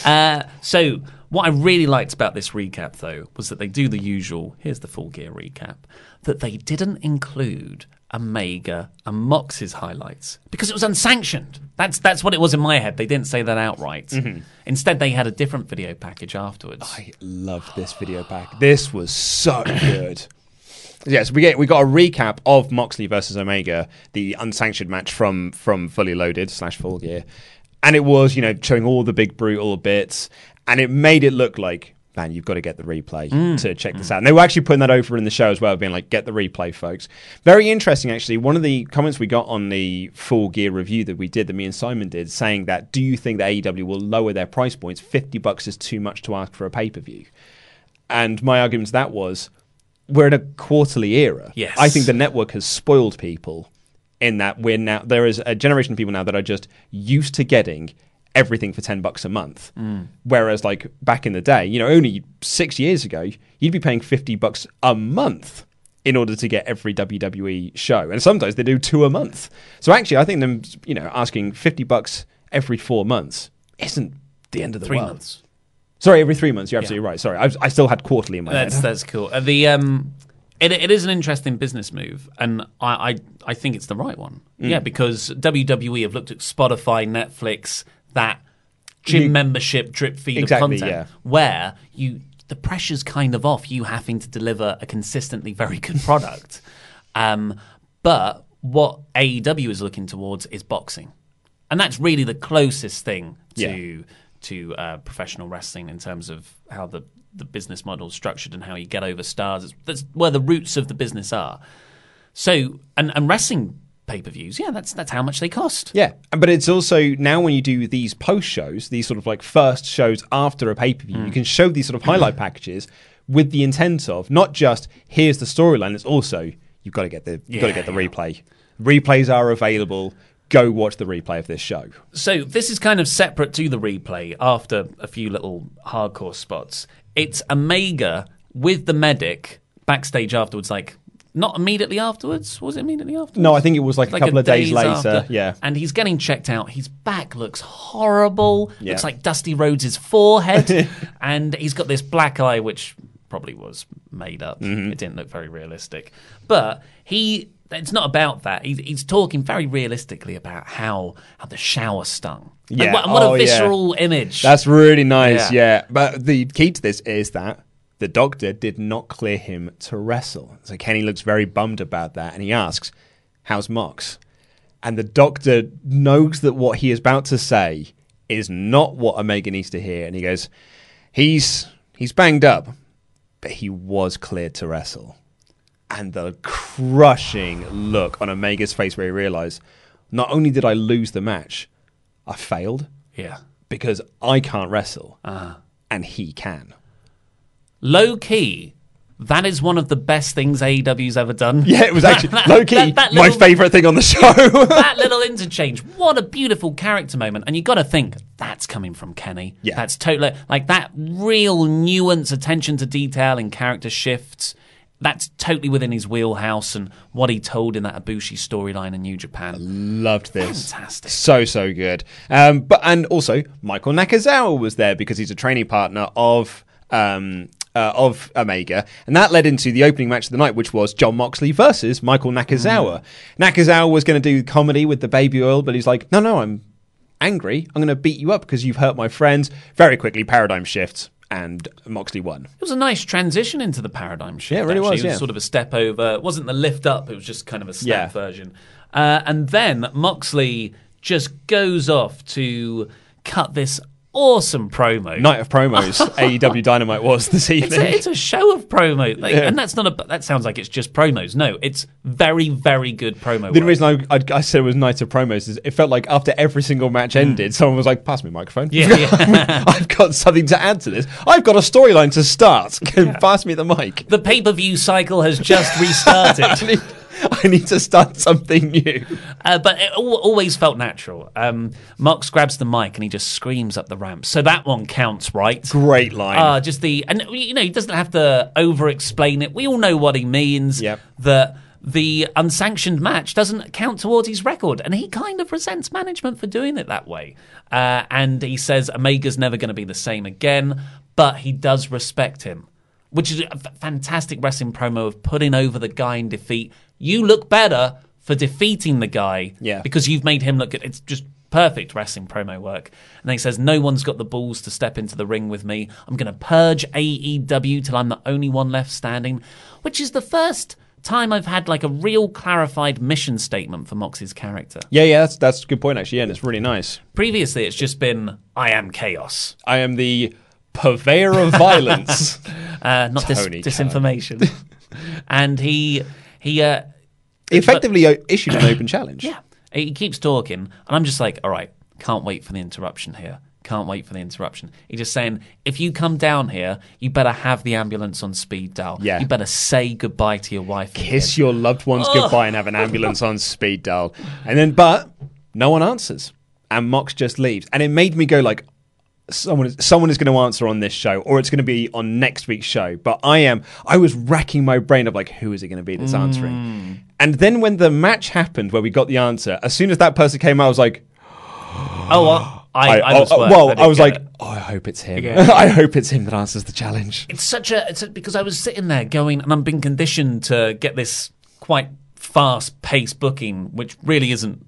Uh, so, what I really liked about this recap, though, was that they do the usual here's the full gear recap, that they didn't include Omega and Mox's highlights because it was unsanctioned. That's that's what it was in my head. They didn't say that outright. Mhm. Instead, they had a different video package afterwards. I loved this video pack. This was so good. Yes, we get we got a recap of Moxley versus Omega, the unsanctioned match from from Fully Loaded slash Full Gear, and it was you know showing all the big brutal bits, and it made it look like man, you've got to get the replay Mm. to check this out. And they were actually putting that over in the show as well, being like, get the replay, folks. Very interesting, actually. One of the comments we got on the full gear review that we did, that me and Simon did, saying that, do you think that AEW will lower their price points? 50 bucks is too much to ask for a pay per view. And my argument to that was, we're in a quarterly era. Yes. I think the network has spoiled people in that we're now, there is a generation of people now that are just used to getting everything for 10 bucks a month. Mm. Whereas, like back in the day, you know, only six years ago, you'd be paying 50 bucks a month in order to get every WWE show. And sometimes they do two a month. So actually, I think them, you know, asking 50 bucks every four months isn't the end of the Three world. months. Sorry, every three months. You're absolutely right. Sorry. I, I still had quarterly in my That's head. that's cool. Uh, the um, it, it is an interesting business move, and I I, I think it's the right one. Mm. Yeah, because WWE have looked at Spotify, Netflix, that gym You- membership drip feed Exactly, of content, yeah. where you the pressure's kind of off you having to deliver a consistently very good product. um, but what AEW is looking towards is boxing, and that's really the closest thing to to uh, professional wrestling in terms of how the the business model is structured and how you get over stars. It's, that's where the roots of the business are. So, and, and wrestling pay per views, yeah, that's that's how much they cost. Yeah, but it's also now when you do these post shows, these sort of like first shows after a pay per view, you mm. can show these sort of highlight packages with the intent of not just here's the storyline, it's also you've got to get the you've got to get the replay. Replays are available. Go watch the replay of this show. So this is kind of separate to the replay after a few little hardcore spots. It's Omega with the medic backstage afterwards, like not immediately afterwards. Was it immediately afterwards? No, I think it was like a couple of days later, after. yeah. And he's getting checked out. His back looks horrible. Yeah. Looks like Dusty Rhodes' forehead. and he's got this black eye, which probably was made up. Mm-hmm. It didn't look very realistic. But he it's not about that. He's, he's talking very realistically about how how the shower stung. Like, Yeah. what, what Oh, a yeah. visceral image. That's really nice, Yeah. yeah. But the key to this is that the doctor did not clear him to wrestle. So Kenny looks very bummed about that and he asks, How's Mox? And the doctor knows that what he is about to say is not what Omega needs to hear. And he goes, He's he's banged up, but he was cleared to wrestle. And the crushing look on Omega's face where he realized, not only did I lose the match, I failed yeah. because I can't wrestle Ah. and he can. Low key, That is one of the best things AEW's ever done. Yeah, it was actually low key that- that my favorite thing on the show. that little interchange, what a beautiful character moment. And you got to think that's coming from Kenny. Yeah. That's totally like that real nuance, attention to detail, and character shifts. That's totally within his wheelhouse and what he told in that Ibushi storyline in New Japan. Loved this. Fantastic. So so good. Um, but and also Michael Nakazawa was there because he's a training partner of um, uh, of Omega, and that led into the opening match of the night, which was Jon Moxley versus Michael Nakazawa. Nakazawa was going to do comedy with the baby oil, but he's like, no, no, I'm angry. I'm going to beat you up because you've hurt my friends. Very quickly, paradigm shifts, and Moxley won. It was a nice transition into the paradigm shift. Yeah, it really actually. was, It yeah. sort of a step over. It wasn't the lift up. It was just kind of a step Yeah. version. Uh, and then Moxley just goes off to cut this awesome promo. Night of promos, AEW Dynamite was this It's evening. a, it's a show of promo, like, Yeah. and that's not a. That sounds like it's just promos. No, it's very, very good promo. The work. reason I, I, I said it was night of promos is it felt like after every single match ended, someone was like, "Pass me a microphone. Hmm. Yeah, yeah. I've got something to add to this. I've got a storyline to start. Pass me the mic. the pay per view cycle has just restarted. I need, to start something new." Uh, but it al- always felt natural. Um, Mox grabs the mic and he just screams up the ramp. So that one counts, right? Great line. Uh, just the and you know he doesn't have to over explain it. We all know what he means. Yep. That the unsanctioned match doesn't count towards his record, and he kind of resents management for doing it that way. Uh, and he says Omega's never going to be the same again, but he does respect him, which is a f- fantastic wrestling promo of putting over the guy in defeat. You look better for defeating the guy, Yeah. because you've made him look good. It's just perfect wrestling promo work. And then he says, No one's got the balls to step into the ring with me. I'm going to purge AEW till I'm the only one left standing, which is the first time I've had like a real clarified mission statement for Moxie's character. Yeah, yeah, that's that's a good point actually, yeah, and it's really nice. Previously, it's just been, I am chaos. I am the purveyor of violence. Uh, not dis- disinformation. and he, he, uh, effectively o- issued an open challenge. Yeah. He keeps talking, and I'm just like, all right, can't wait for the interruption here. Can't wait for the interruption. He's just saying, if you come down here, you better have the ambulance on speed dial. Yeah. You better say goodbye to your wife. Kiss kid." your loved ones Ugh. goodbye and have an ambulance on speed dial. And then, but no one answers, and Mox just leaves, and it made me go like, someone is someone is going to answer on this show, or it's going to be on next week's show. But I am, I was racking my brain of like, who is it going to be that's Mm. answering? And then when the match happened, where we got the answer, as soon as that person came out, I was like. Oh, I, I, I, was oh, well, I I, was like, it. oh, I hope it's him. Yeah. I hope it's him that answers the challenge. it's such a it's a, because I was sitting there going, and I'm being conditioned to get this quite fast paced booking, which really isn't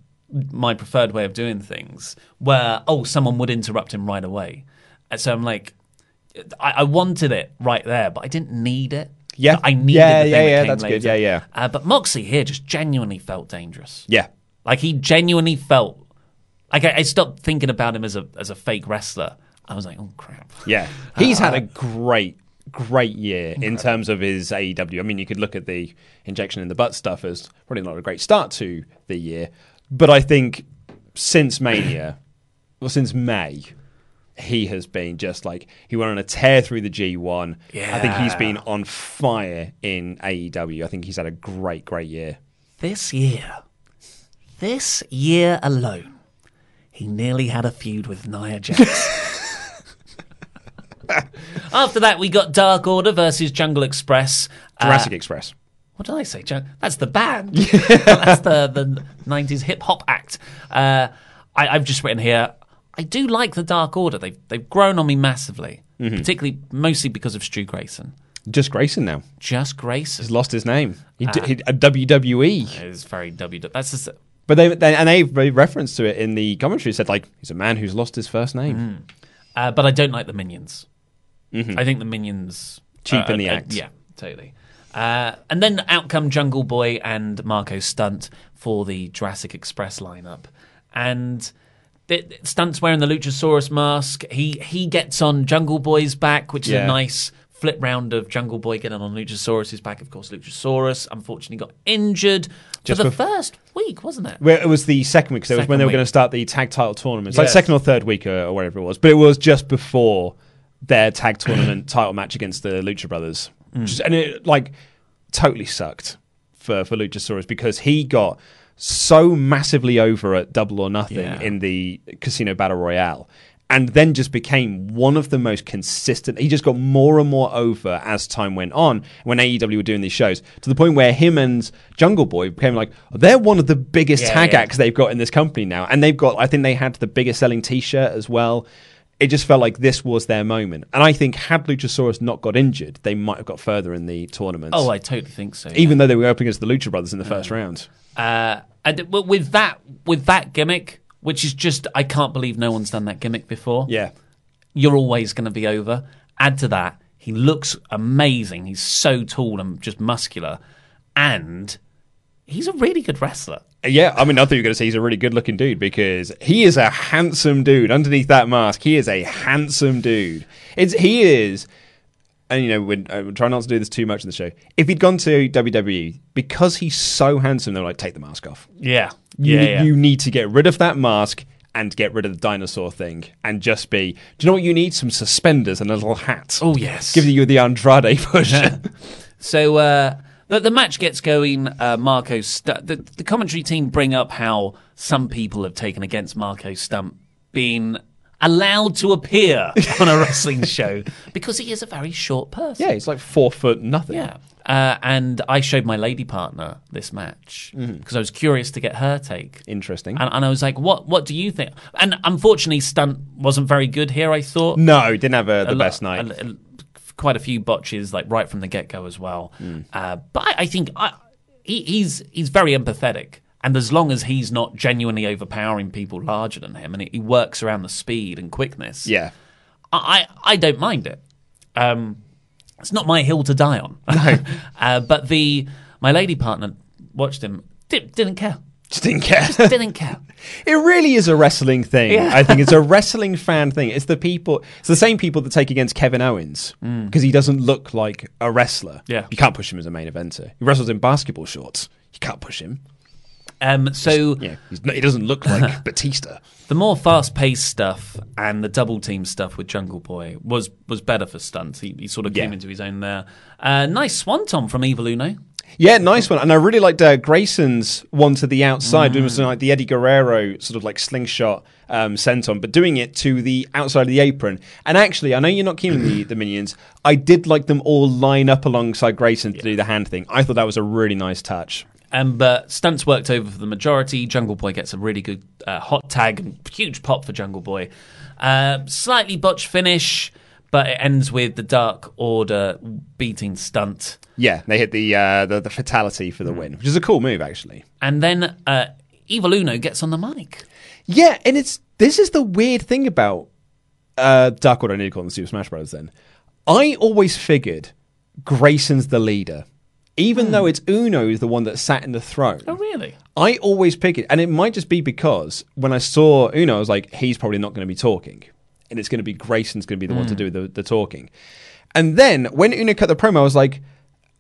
my preferred way of doing things. Where oh, someone would interrupt him right away, and so I'm like, I, I wanted it right there, but I didn't need it. Yeah. I needed Yeah, the thing yeah, that yeah, came that's good. Yeah, yeah. Uh, but Moxie here just genuinely felt dangerous. Yeah. Like he genuinely felt like I, I stopped thinking about him as a as a fake wrestler. I was like, oh crap. Yeah, he's had Uh, a great, great year in terms of his AEW. I mean, you could look at the injection in the butt stuff as probably not a great start to the year, but I think since Mania, well, since May, he has been just like he went on a tear through the G1. I think he's been on fire in AEW. I think he's had a great, great year. This year, this year alone, he nearly had a feud with Nia Jax. After that, we got Dark Order versus Jungle Express. Jurassic Uh, Express. What did I say? Jun- That's the band. That's the, the 90s hip hop act. Uh, I, I've just written here, I do like the Dark Order. They've, they've grown on me massively, Mhm. particularly mostly because of Stu Grayson. Just Grayson now. Just Grayson. He's lost his name. He, Ah. he a WWE. It's very W. That's just, But they, they and they made reference to it in the commentary. Said like he's a man who's lost his first name. Uh, but I don't like the minions. Mhm. I think the minions Cheapen uh, the uh, act. yeah, totally. Uh, and then out come Jungle Boy and Marco Stunt for the Jurassic Express lineup, and it, Stunt's wearing the Luchasaurus mask. He he gets on Jungle Boy's back, which is Yeah. a nice flip round of Jungle Boy getting on Luchasaurus's back. Of course, Luchasaurus unfortunately got injured Just for the bef- first week, wasn't it? Well, it was the second week because it was when Second they were week. going to start the tag title tournament. It's like Yes. second or third week or, or whatever it was. But it was just before their tag tournament title match against the Lucha Brothers. Mm. Just- and it like totally sucked for for Luchasaurus because he got so massively over at Double or Nothing Yeah. in the Casino Battle Royale. And then just became one of the most consistent. He just got more and more over as time went on when AEW were doing these shows to the point where him and Jungle Boy became like, they're one of the biggest Yeah, tag yeah. acts they've got in this company now. And they've got, I think they had the biggest selling t shirt as well. It just felt like this was their moment. And I think had Luchasaurus not got injured, they might have got further in the tournament. Oh, I totally think so. yeah. Even though they were up against the Lucha Brothers in the first round. Uh, and with that with that gimmick, which is just I can't believe no one's done that gimmick before. Yeah. You're always going to be over. Add to that, he looks amazing. He's so tall and just muscular, and he's a really good wrestler. Yeah, I mean, I thought you were going to say he's a really good looking dude because he is a handsome dude. Underneath that mask, he is a handsome dude. It's He is, and you know, we're, uh, we're trying not to do this too much in the show. If he'd gone to WWE, because he's so handsome, they're like, take the mask off. Yeah, You, yeah, yeah. you need to get rid of that mask and get rid of the dinosaur thing and just be. Do you know what you need? Some suspenders and a little hat. Oh, yes. Give you the Andrade push. So uh, the, the match gets going. Uh, Marco, Stu- the, the commentary team bring up how some people have taken against Marco Stunt being allowed to appear on a wrestling show because he is a very short person. yeah, he's like four foot nothing. Yeah. Uh, and I showed my lady partner this match because I was curious to get her take. Interesting. And, and I was like, "What? What do you think?" And unfortunately, stunt wasn't very good here. I thought No, didn't have uh, the a lo- best night. a- a- quite a few botches, like right from the get go as well. Uh, but I, I think I, he, he's he's very empathetic, and as long as he's not genuinely overpowering people larger than him, and he, works around the speed and quickness, yeah. I I I don't mind it. Um, it's not my hill to die on. No. uh, but the my lady partner watched him, did, didn't care. Just didn't care. Just didn't care. It really is a wrestling thing. Yeah. I think it's a wrestling fan thing. It's the people, it's the same people that take against Kevin Owens because he doesn't look like a wrestler. Yeah. You can't push him as a main eventer. He wrestles in basketball shorts. You can't push him. Um, so Yeah, he doesn't look like Batista. The more fast-paced stuff and the double team stuff with Jungle Boy was was better for stunts. He, he sort of came Yeah. into his own there. Uh, nice swanton from Evil Uno. Yeah, nice one. And I really liked uh, Grayson's one to the outside. It was like the Eddie Guerrero sort of like slingshot um, senton, but doing it to the outside of the apron. And actually, I know you're not keen on the, the minions. I did like them all line up alongside Grayson to do the hand thing. I thought that was a really nice touch. Um, but stunts worked over for the majority. Jungle Boy gets a really good uh, hot tag and huge pop for Jungle Boy. Uh, slightly botched finish, but it ends with the Dark Order beating Stunt. Yeah, they hit the uh, the, the fatality for the win, which is a cool move actually. And then uh, Evil Uno gets on the mic. Yeah, and it's this is the weird thing about uh, Dark Order. I need to call them Super Smash Bros. Then I always figured Grayson's the leader, even though it's Uno is the one that sat in the throne. Oh, really? I always pick it, and it might just be because when I saw Uno, I was like, he's probably not going to be talking, and it's going to be Grayson's going to be the one to do the, the talking. And then when Uno cut the promo, I was like,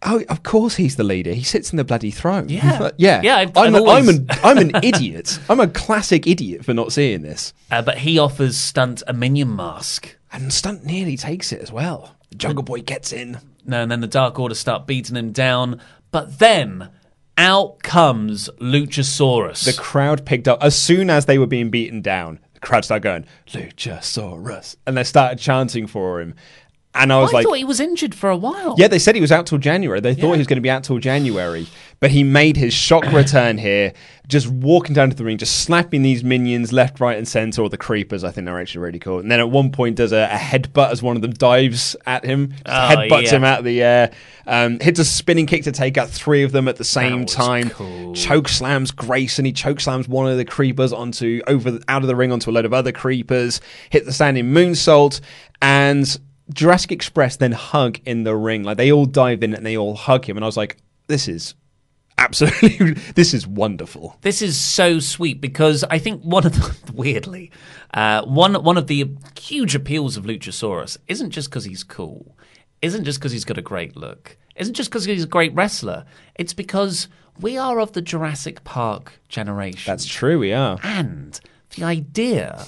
oh, of course he's the leader. He sits in the bloody throne. Yeah. yeah, Yeah, I've- I'm, I've always- I'm an I'm an idiot. I'm a classic idiot for not seeing this. Uh, but he offers Stunt a minion mask. And Stunt nearly takes it as well. Jungle Boy gets in. No, and then the Dark Order start beating him down. But then out comes Luchasaurus. The crowd picked up as soon as they were being beaten down. Crowd started going Luchasaurus, and they started chanting for him. And I was I like, thought he was injured for a while. Yeah, they said he was out till January. They thought he was going to be out till January, but he made his shock return here, just walking down to the ring, just slapping these minions left, right, and center, or the creepers. I think they're actually really cool. And then at one point, does a, a headbutt as one of them dives at him, just Oh, headbutts yeah. him out of the air, um, hits a spinning kick to take out three of them at the same time. cool. Choke slams Grayson. He choke slams one of the creepers onto over out of the ring onto a load of other creepers. Hit the standing moonsault and. Jurassic Express then hug in the ring. Like they all dive in and they all hug him. And I was like, this is absolutely, this is wonderful. This is so sweet because I think one of the weirdly, uh, one one of the huge appeals of Luchasaurus isn't just because he's cool, isn't just because he's got a great look, isn't just because he's a great wrestler. It's because we are of the Jurassic Park generation. That's true, we are. and the idea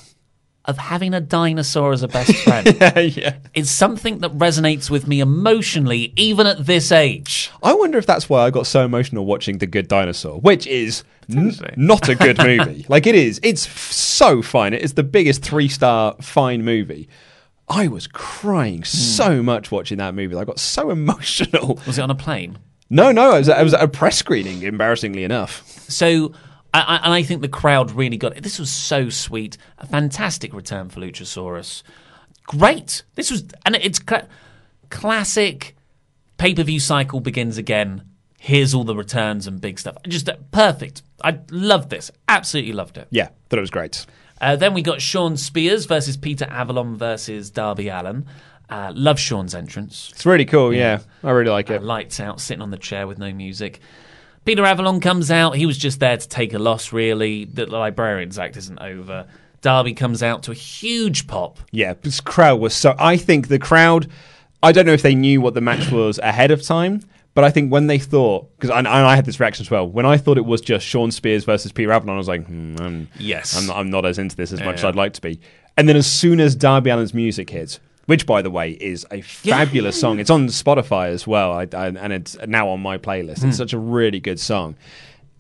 of having a dinosaur as a best friend yeah. is something that resonates with me emotionally, even at this age. I wonder if that's why I got so emotional watching The Good Dinosaur, which is n- not a good movie. like it is, it's f- so fine. It is the biggest three star fine movie. I was crying hmm. so much watching that movie. I got so emotional. Was it on a plane? No, no, it was, it was at a press screening. Embarrassingly enough. So, I, I, and I think the crowd really got it. This was so sweet. A fantastic return for Luchasaurus. Great. This was, and it's cla- classic pay per view cycle begins again. Here's all the returns and big stuff. Just uh, perfect. I loved this. Absolutely loved it. Yeah, thought it was great. Uh, then we got Shawn Spears versus Peter Avalon versus Darby Allin. Uh, love Shawn's entrance. It's really cool. Yeah, I really like it. Uh, lights out, sitting on the chair with no music. Peter Avalon comes out. He was just there to take a loss, really. The Librarians Act isn't over. Darby comes out to a huge pop. Yeah, this crowd was so. I think the crowd. I don't know if they knew what the match was ahead of time, but I think when they thought, because I, I had this reaction as well, when I thought it was just Shawn Spears versus Peter Avalon, I was like, hmm, I'm, Yes. I'm not, I'm not as into this as much as I'd like to be. And then as soon as Darby Allin's music hits, which by the way is a fabulous song, it's on Spotify as well, I, I, and it's now on my playlist. Hmm. It's such a really good song.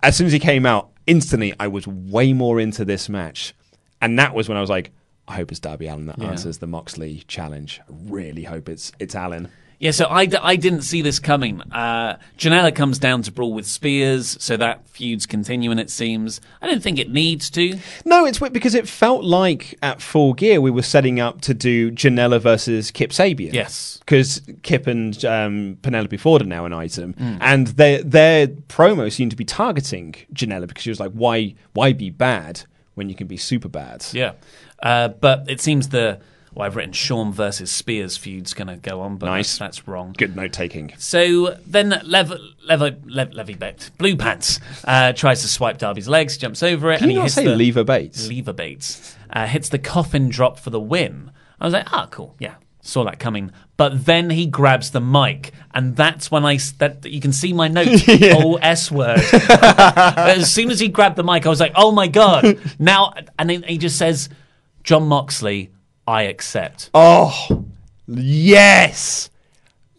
As soon as he came out, instantly I was way more into this match, and that was when I was like. I hope it's Darby Allin that Yeah. answers the Moxley challenge. I really hope it's it's Allen. Yeah, so I, d- I didn't see this coming. Uh, Janela comes down to brawl with Spears, so that feud's continuing, it seems. I don't think it needs to. No, it's weird because it felt like at Full Gear we were setting up to do Janela versus Kip Sabian. Yes. because Kip and um, Penelope Ford are now an item, Mm. and their their promo seemed to be targeting Janela because she was like, "Why why be bad when you can be super bad?" Yeah. Uh, but it seems the. Well, I've written Shawn versus Spears feud's going to go on, but Nice. that's, that's wrong. Good note taking. So then Lev, Lev, Lev, Levy Bates, Blue Pants, uh, tries to swipe Darby's legs, jumps over it, Can and you he not hits say the, Lever Bates? Lever Bates uh, hits the coffin drop for the win. I was like, ah, cool, yeah, saw that coming. But then he grabs the mic, and that's when I that you can see my notes. Oh, S word. as soon as he grabbed the mic, I was like, oh my god. Now, and then he just says, Jon Moxley, I accept. Oh, yes,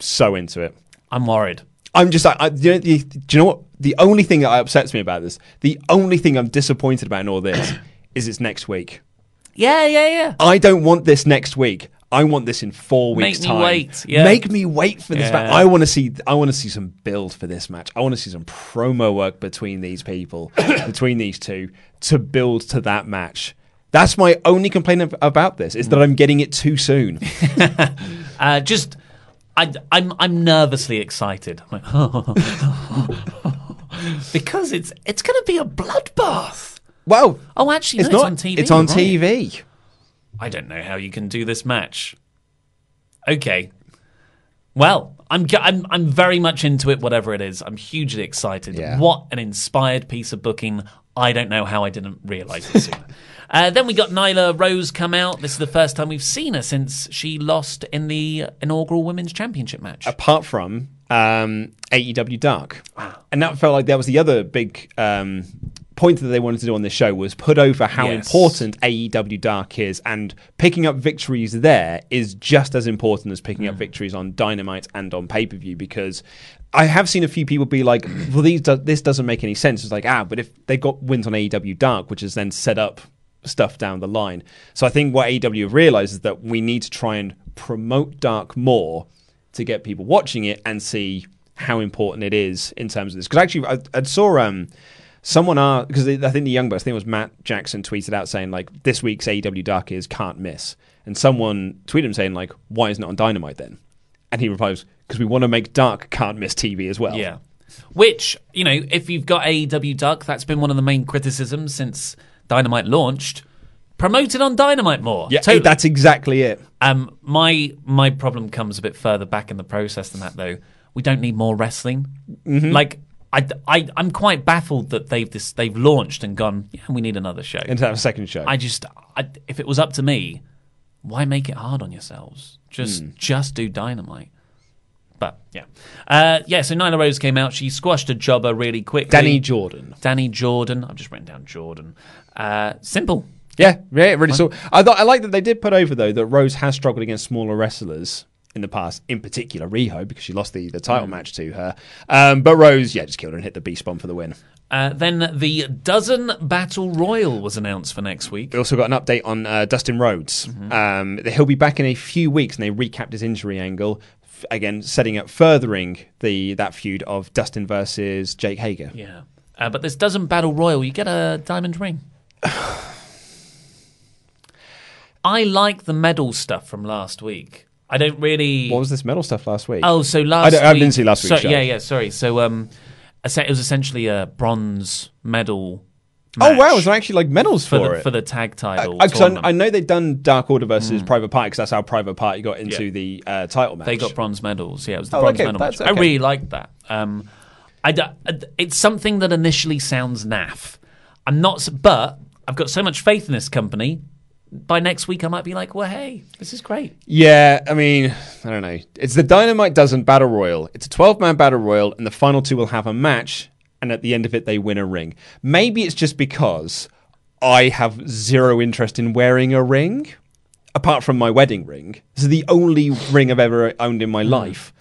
so into it. I'm worried. I'm just like, I, do, you know, the, do you know what? The only thing that upsets me about this, the only thing I'm disappointed about in all this, is it's next week. Yeah, yeah, yeah. I don't want this next week. I want this in four Make weeks' me time. wait, yeah. Make me wait for this Yeah. match. I want to see. I want to see some build for this match. I want to see some promo work between these people, between these two, to build to that match. That's my only complaint ab- about this is that I'm getting it too soon. Uh, just, I, I'm I'm nervously excited. I'm like, because it's it's going to be a bloodbath. Well, oh, actually, it's no, not. It's on TV. It's on right. TV. I don't know how you can do this match. Okay. Well, I'm I'm I'm very much into it. Whatever it is, I'm hugely excited. Yeah. What an inspired piece of booking! I don't know how I didn't realise it sooner. uh, then we got Nyla Rose come out. This is the first time we've seen her since she lost in the inaugural Women's Championship match. apart from um, AEW Dark. Wow. And that felt like that was the other big um, point that they wanted to do on this show was put over how Yes. important AEW Dark is, and picking up victories there is just as important as picking up victories on Dynamite and on pay per view because. I have seen a few people be like, "Well, these do- this doesn't make any sense." It's like, ah, but if they got wins on AEW Dark, which is then set up stuff down the line. So I think what AEW realized is that we need to try and promote Dark more to get people watching it and see how important it is in terms of this. Because actually, I, I saw um, someone because I think the Young Bucks, I think it was Matt Jackson, tweeted out saying like this week's AEW Dark is can't miss, and someone tweeted him saying like, why isn't it on Dynamite then? And he replies, because we want to make Dark can't miss TV as well. Yeah. Which, you know, if you've got AEW Dark, that's been one of the main criticisms since Dynamite launched. promoted on Dynamite more. Yeah, Totally. that's exactly it. Um, my my problem comes a bit further back in the process than that, though. We don't need more wrestling. Mhm. Like, I, I, I'm quite baffled that they've this, they've launched and gone. Yeah, we need another show. And to have a second show. I just, I, if it was up to me, why make it hard on yourselves? Just, Hmm. just do Dynamite. But yeah, uh, yeah. So Nyla Rose came out. She squashed a jobber really quickly. Danny Jordan. Danny Jordan. I've just written down Jordan. Uh, simple. Yeah, yeah, really. So I thought I like that they did put over though that Rose has struggled against smaller wrestlers in the past, in particular Riho because she lost the, the title Mm. match to her. Um, but Rose, yeah, just killed her and hit the beast bomb for the win. Uh, then the dozen battle royal was announced for next week. We also got an update on uh, Dustin Rhodes. Mm-hmm. Um, he'll be back in a few weeks, and they recapped his injury angle. F- Again, setting up furthering the that feud of Dustin versus Jake Hager. Yeah. Uh, but this dozen battle royal, you get a diamond ring. I like the medal stuff from last week. I don't really. What was this medal stuff last week? Oh, so I, last I week, didn't see last week. so. Yeah, yeah, sorry. So um, it was essentially a bronze medal. Oh wow, was there actually like medals for for, the it? for the tag title? I, 'cause I, tournament. I know they'd done Dark Order versus Mm. Private Party because that's how Private Party got into Yeah. the uh, title match. They got bronze medals. Yeah, it was the Oh, bronze okay, medal match. that's I really liked that. Um, I d- it's something that initially sounds naff. I'm not, but I've got so much faith in this company. By next week, I might be like, well, hey, this is great. Yeah, I mean, I don't know. It's the Dynamite Dozen Battle Royal. It's a 12 man battle royal, and the final two will have a match, and at the end of it, they win a ring. Maybe it's just because I have zero interest in wearing a ring, apart from my wedding ring. This is the only ring I've ever owned in my life.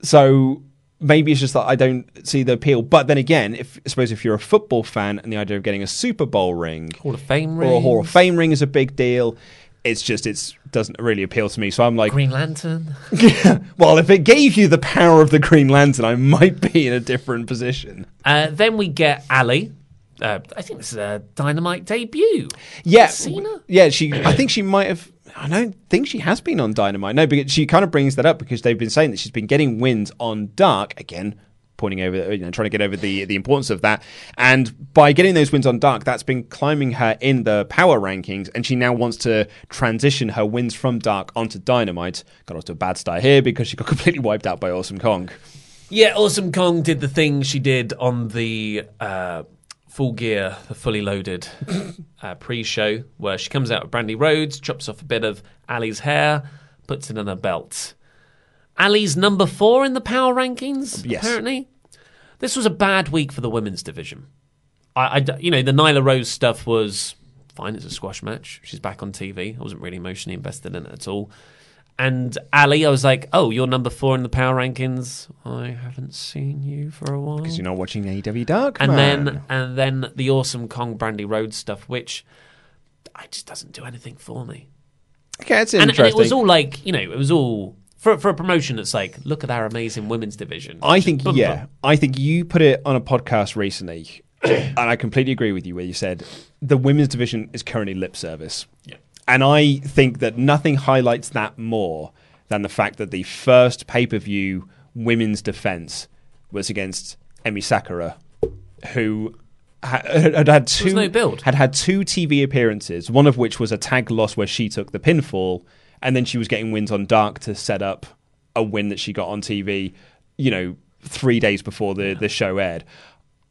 So maybe it's just that I don't see the appeal. But then again, if I suppose if you're a football fan and the idea of getting a Super Bowl ring, Hall of Fame ring, or a Hall of. Fame ring is a big deal. It's just it doesn't really appeal to me. So I'm like, Green Lantern. well, if it gave you the power of the Green Lantern, I might be in a different position. Uh, then we get Allie. Uh, I think this is a dynamite debut. Yeah, Cena? yeah. She, I think she might have. I don't think she has been on Dynamite. No, because she kind of brings that up because they've been saying that she's been getting wins on Dark again. Pointing over, you know, trying to get over the the importance of that, and by getting those wins on Dark, that's been climbing her in the power rankings, and she now wants to transition her wins from Dark onto Dynamite. Got off to a bad start here because she got completely wiped out by Awesome Kong. Yeah, Awesome Kong did the thing she did on the uh, Full Gear, the fully loaded uh, pre-show, where she comes out with Brandi Rhodes, chops off a bit of Allie's hair, puts it in her belt. Allie's number four in the power rankings. Yes. apparently. This was a bad week for the women's division. I, I you know, the Nyla Rose stuff was fine. It's a squash match. She's back on TV. I wasn't really emotionally invested in it at all. And Allie, I was like, oh, you're number four in the power rankings. I haven't seen you for a while. Because you're not watching AEW Dark, and then and then the awesome Kong Brandi Road stuff, which I just doesn't do anything for me. okay, it's And, interesting. and it was all like, you know, it was all for for a promotion that's like, look at our amazing women's division. I think yeah. I think you put it on a podcast recently, and I completely agree with you where you said the women's division is currently lip service. Yeah. And I think that nothing highlights that more than the fact that the first pay per view women's defense was against Emi Sakura, who ha- had had two no build. had had two TV appearances, one of which was a tag loss where she took the pinfall, and then she was getting wins on Dark to set up a win that she got on TV, you know, three days before the, the show aired.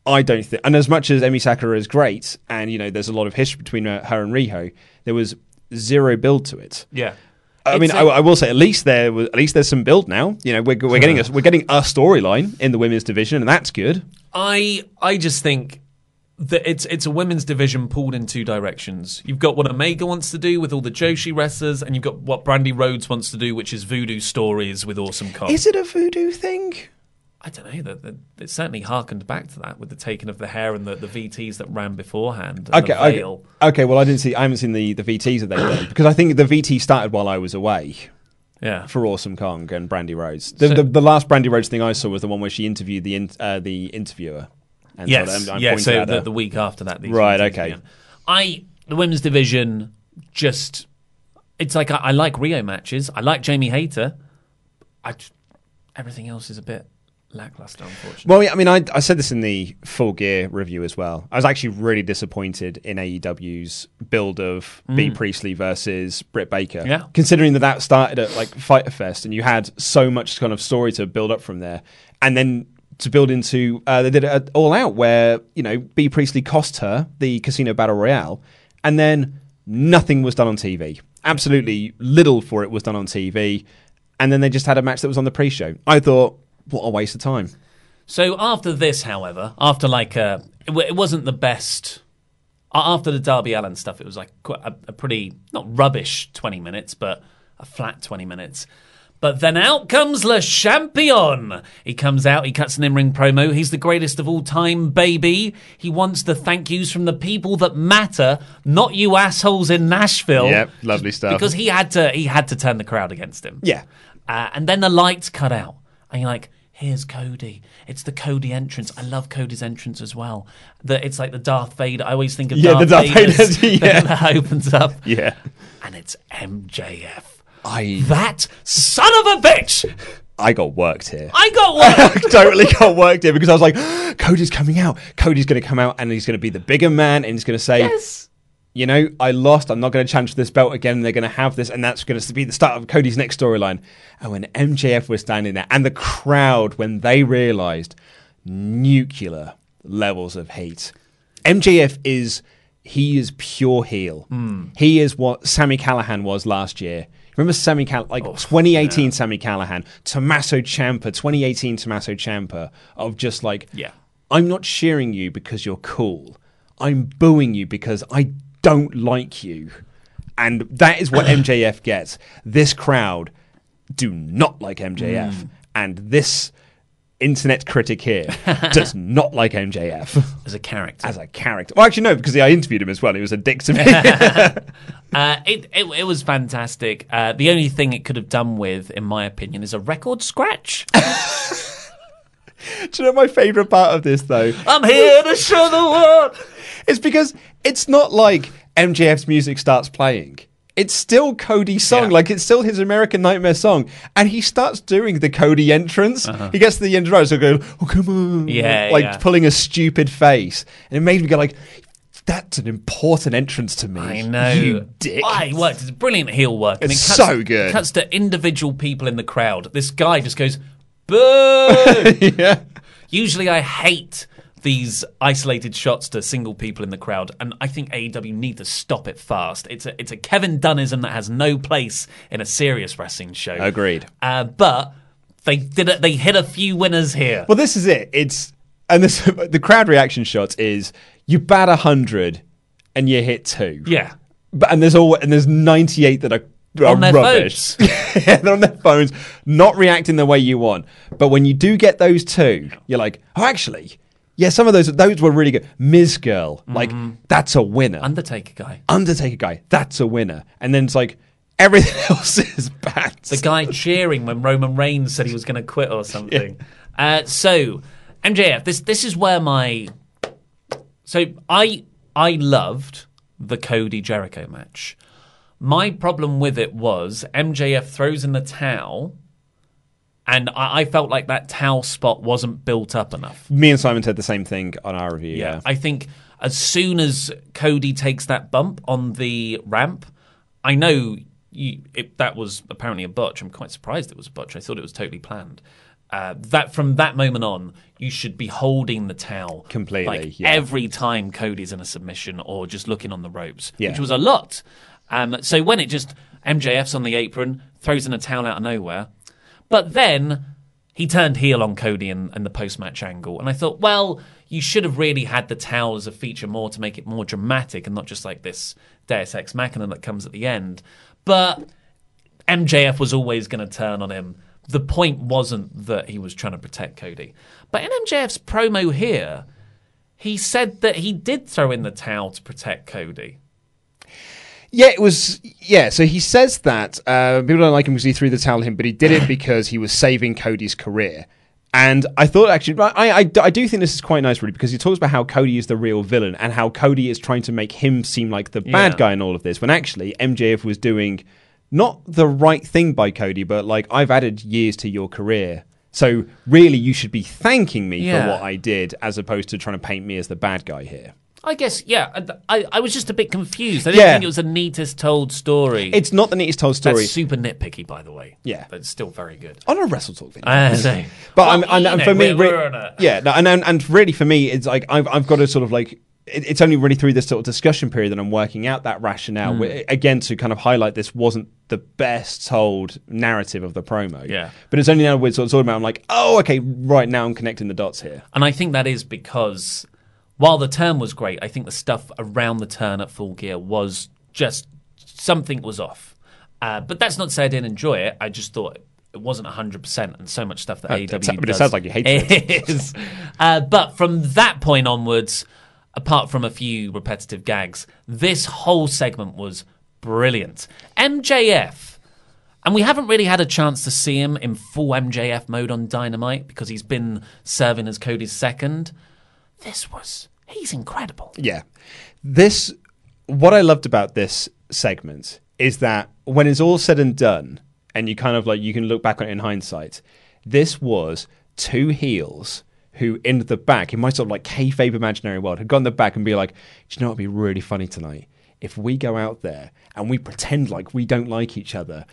I don't think, and as much as Emi Sakura is great, and you know, there's a lot of history between her, her and Riho, there was zero build to it. Yeah. I It's mean, a- I I will say at least there was at least there's some build now. You know, we're, we're getting a, we're getting a storyline in the women's division, and that's good. I I just think that it's it's a women's division pulled in two directions. You've got what Omega wants to do with all the Joshi wrestlers, and you've got what Brandi Rhodes wants to do, which is voodoo stories with Awesome Kong. Is it a voodoo thing? I don't know. That it certainly harkened back to that with the taking of the hair and the, the VTs that ran beforehand. And Okay, okay, okay. Well, I didn't see. I haven't seen the, the VTs that they've done because I think the VT started while I was away. Yeah. For Awesome Kong and Brandi Rhodes. The, So- the, the last Brandi Rhodes thing I saw was the one where she interviewed the in, uh, the interviewer. And yes, sort of, um, yeah. So the, the week after that, these Right, VTs okay. began. I the women's division just it's like I, I like Riho matches. I like Jamie Hayter. I everything else is a bit lackluster, unfortunately. Well, yeah, I mean, I, I said this in the Full Gear review as well. I was actually really disappointed in AEW's build of B Mm. Priestley versus Britt Baker. Yeah. Considering that that started at like Fyter Fest and you had so much kind of story to build up from there. And then to build into, uh, they did it All Out where, you know, Bea Priestley cost her the Casino Battle Royale. And then nothing was done on TV. Absolutely little for it was done on TV. And then they just had a match that was on the pre show. I thought, what a waste of time. So after this, however, after like uh, it, it wasn't the best After the Darby Allin stuff, it was like quite a, a pretty not rubbish twenty minutes, but a flat twenty minutes. But then out comes Le Champion. He comes out, he cuts an in ring promo. He's the greatest of all time, baby. He wants the thank yous from the people that matter, not you assholes in Nashville. Yep, lovely stuff. Because he had to, he had to turn the crowd against him. Yeah. Uh, and then the lights cut out, and you're like, "Here's Cody." It's the Cody entrance. I love Cody's entrance as well. The, it's like the Darth Vader. I always think of Yeah, Darth, the Darth Vader's Vader's, yeah. that opens up, Yeah. and it's MJF. I That son of a bitch! I got worked here. I got worked. I totally got worked here because I was like, Cody's coming out. Cody's going to come out and he's going to be the bigger man and he's going to say, yes. You know, I lost. I'm not going to challenge for this belt again. They're going to have this, and that's going to be the start of Cody's next storyline. And when MJF was standing there, and the crowd, when they realized nuclear levels of hate, MJF is he is pure heel. Hmm. He is what Sami Callihan was last year. Remember Sammy Cal like 2018 Sami Callihan, Tommaso Ciampa, 2018 Tommaso Ciampa of just like Yeah. I'm not cheering you because you're cool. I'm booing you because I don't like you. And that is what MJF gets. This crowd do not like MJF. Mm. And this internet critic here does not like MJF As a character. as a character. Well, actually, no, because I interviewed him as well. He was a dick to me. Uh, it, it it was fantastic. Uh, the only thing it could have done with, in my opinion, is a record scratch. Do you know my favourite part of this, though? I'm here to show the world. It's because it's not like MJF's music starts playing. It's still Cody's song, Yeah. like it's still his American Nightmare song, and he starts doing the Cody entrance. He gets to the end of the road, so go, "Oh come on!" Uh-huh. Yeah, like yeah. pulling a stupid face, and it made me go like, "That's an important entrance to me." I know. you dick. Ah, he worked. It's brilliant heel work. And It's it cuts, so good. Cuts to individual people in the crowd. This guy just goes, boo! yeah. Usually I hate these isolated shots to single people in the crowd, and I think AEW need to stop it fast. It's a it's a Kevin Dunnism that has no place in a serious wrestling show. Agreed. Uh, but they did it. They hit a few winners here. Well, this is it. It's and this the crowd reaction shots is you bat a hundred and you hit two. Yeah. But and there's all and there's 98 that are, are On their rubbish. yeah, they're on their phones, not reacting the way you want. But when you do get those two, you're like, oh, actually, yeah, some of those those were really good. Miz Girl, like that's a winner. Undertaker guy. Undertaker guy, that's a winner. And then it's like everything else is bad. The guy cheering when Roman Reigns said he was going to quit or something. Uh, so MJF, this this is where my so I I loved the Cody Jericho match. My problem with it was MJF throws in the towel, and I, I felt like that towel spot wasn't built up enough. Me and Simon said the same thing on our review. Yeah. I think as soon as Cody takes that bump on the ramp, I know you, it, that was apparently a botch. I'm quite surprised it was a botch. I thought it was totally planned. Uh, that from that moment on, you should be holding the towel Completely, like yeah. every time Cody's in a submission or just looking on the ropes, Yeah. which was a lot. Um, so when it just MJF's on the apron, throws in a towel out of nowhere, but then he turned heel on Cody in the post match angle. And I thought, well, you should have really had the towel as a feature more to make it more dramatic and not just like this Deus Ex Machina that comes at the end. But MJF was always going to turn on him. The point wasn't that he was trying to protect Cody. But in MJF's promo here, he said that he did throw in the towel to protect Cody. Yeah, it was. Yeah, so he says that uh, people don't like him because he threw the towel at him, but he did it because he was saving Cody's career. And I thought actually, I, I, I do think this is quite nice, really, because he talks about how Cody is the real villain and how Cody is trying to make him seem like the bad Yeah. guy in all of this, when actually MJF was doing not the right thing by Cody, but like, I've added years to your career. So really, you should be thanking me Yeah. for what I did, as opposed to trying to paint me as the bad guy here. I guess, yeah. I, I, was just a bit confused. I didn't Yeah. think it was the neatest told story. It's not the neatest told story. That's super nitpicky, by the way. Yeah. But it's still very good. on a Wrestle Talk video. I know. But Well, I'm, and know, for me, we're- re- we're yeah, no, and, and and really for me, it's like I've I've got to sort of like it's only really through this sort of discussion period that I'm working out that rationale Mm. again to kind of highlight this wasn't the best told narrative of the promo. Yeah. but it's only now we're sort of talking about. I'm like, oh, okay, right now I'm connecting the dots here. And I think that is because while the turn was great, I think the stuff around the turn at Full Gear was just something was off. Uh, but that's not to say I didn't enjoy it. I just thought it wasn't 100% and so much stuff that Uh, AEW that's- but it sounds like you hate it. is. Uh, but from that point onwards, apart from a few repetitive gags, this whole segment was brilliant. MJF, and we haven't really had a chance to see him in full MJF mode on Dynamite because he's been serving as Cody's second. This was, he's incredible. Yeah. This, what I loved about this segment is that when it's all said and done, and you kind of like, you can look back on it in hindsight, this was two heels who in the back, in my sort of like kayfabe imaginary world, had gone in the back and be like, do you know what would be really funny tonight? If we go out there and we pretend like we don't like each other,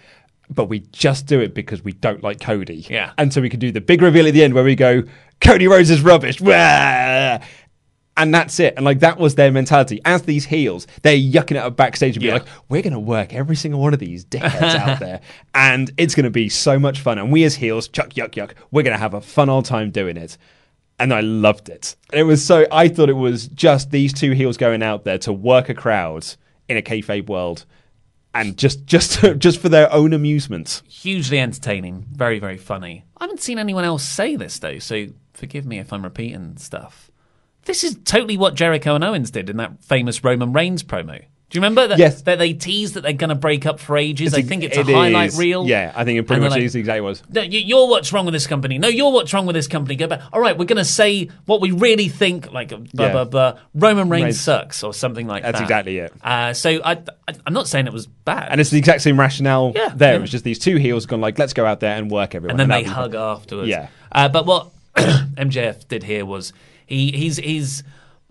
but we just do it because we don't like Cody. Yeah. And so we can do the big reveal at the end where we go, Cody Rhodes is rubbish. Wah! And that's it. And like that was their mentality. As these heels, they're yucking it up backstage and be Yeah. like, we're going to work every single one of these dickheads out there. And it's going to be so much fun. And we as heels, chuck, yuck, yuck, we're going to have a fun old time doing it. And I loved it. And It was so, I thought it was just these two heels going out there to work a crowd in a kayfabe world. And just, just, just for their own amusement. Hugely entertaining, very, very funny. I haven't seen anyone else say this though, so forgive me if I'm repeating stuff. This is totally what Jericho and Owens did in that famous Roman Reigns promo. Do you remember that? Yes. That they teased that they're going to break up for ages. It's I think it's a it highlight is. reel. Yeah, I think it pretty And much like, is exactly was. No, you- you're what's wrong with this company. No, you're what's wrong with this company. Go back. All right, we're going to say what we really think. Like blah Yeah. blah blah. Roman Reigns Reigns. sucks or something like That's that. That's exactly it. Uh, so I, I, I'm not saying it was bad. And it's the exact same rationale Yeah, there. yeah. It was just these two heels gone like, let's go out there and work everyone. and then they hug fun. afterwards. Yeah. Uh, but what MJF did here was he he's his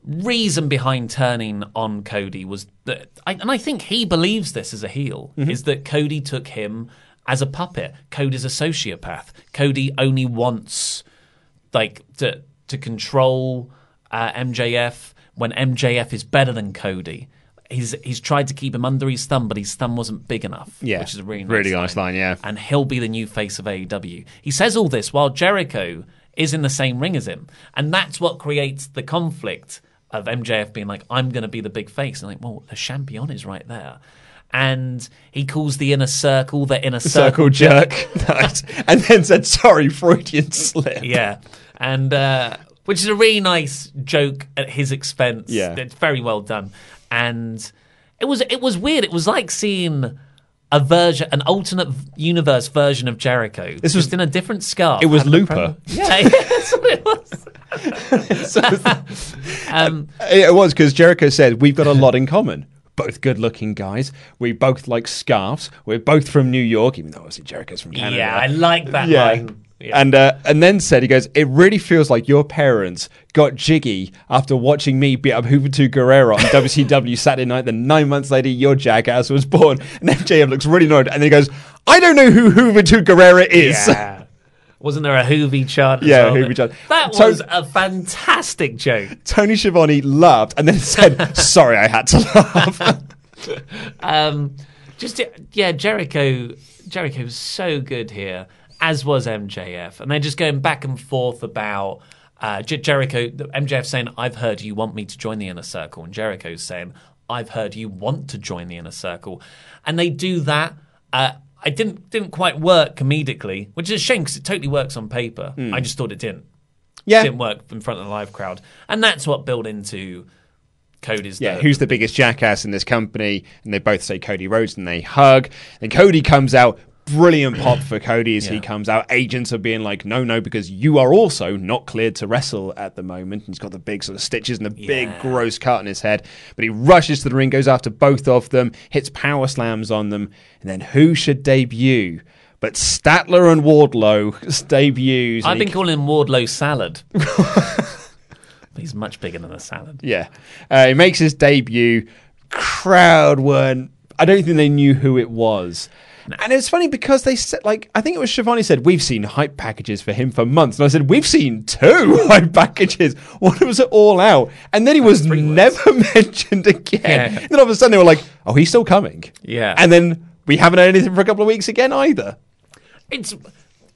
reason behind turning on Cody was that, I, and I think he believes this as a heel, Mhm. is that Cody took him as a puppet. Cody's a sociopath. Cody only wants like to to control uh, MJF when MJF is better than Cody. He's he's tried to keep him under his thumb, but his thumb wasn't big enough. Yeah. which is a really nice Really nice line, yeah. and he'll be the new face of AEW. He says all this while Jericho is in the same ring as him, and that's what creates the conflict of MJF being like, "I'm going to be the big face," and like, well, the champion is right there. And he calls the inner circle the inner Circle jerk. Nice. And then said, sorry, Freudian slip. yeah, and uh, which is a really nice joke at his expense. Yeah. it's very well done, and it was it was weird. It was like seeing a version, an alternate universe version of Jericho. This was in a different scarf. It was Looper. Yeah, that's what it was. um, It was because Jericho said, we've got a lot in common. Both good looking guys. We both like scarves. We're both from New York, even though obviously Jericho's from Canada. yeah, I like that yeah. line. Yeah. And uh, and then said he goes, it really feels like your parents got jiggy after watching me beat up Juventud Guerrero on WCW Saturday night. Then nine months later, your jackass was born. And MJF looks really annoyed, and then he goes, I don't know who Juventud Guerrero is. Yeah. Wasn't there a Juvi chant? as Yeah, well? Juvi chant. That was a fantastic joke. Tony Schiavone laughed and then said, "Sorry, I had to laugh." um, just yeah, Jericho. Jericho was so good here, as was MJF, and they're just going back and forth about uh, J- Jericho. MJF saying, "I've heard you want me to join the inner circle," and Jericho's saying, "I've heard you want to join the inner circle," and they do that. Uh, I didn't didn't quite work comedically, which is a shame because it totally works on paper. Hmm. I just thought it didn't. Yeah. didn't work in front of the live crowd, and that's what built into Cody's. yeah, the- who's the biggest jackass in this company? And they both say Cody Rhodes, and they hug. And Cody comes out. Brilliant pop for Cody as he comes out. Agents are being like, no, no, because you are also not cleared to wrestle at the moment. And he's got the big sort of stitches and the big gross cut on his head. But he rushes to the ring, goes after both of them, hits power slams on them. And then who should debut? But Statler and Wardlow debuts. I've he been calling him Wardlow Salad. He's much bigger than a salad. Yeah. Uh, he makes his debut. Crowd weren't. I don't think they knew who it was. And it's funny because they said, like, I think it was Schiavone said, we've seen hype packages for him for months. And I said, we've seen two hype packages. One was it all out. And then he was never mentioned again. Yeah. Then all of a sudden they were like, oh, he's still coming. Yeah. And then we haven't heard anything for a couple of weeks again either. It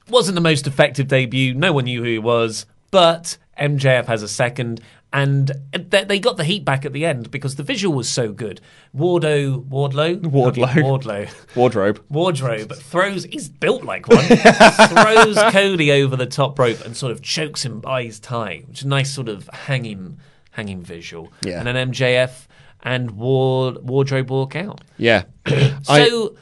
wasn't the most effective debut. No one knew who he was, but MJF has a second, And they got the heat back at the end because the visual was so good. Wardo, Wardlow, Wardlow. Wardlow, Wardrobe. Wardrobe throws. He's built like one. throws Cody over the top rope and sort of chokes him by his tie, which is a nice sort of hanging, hanging visual. Yeah. And then MJF and Ward Wardrobe walk out. Yeah. So,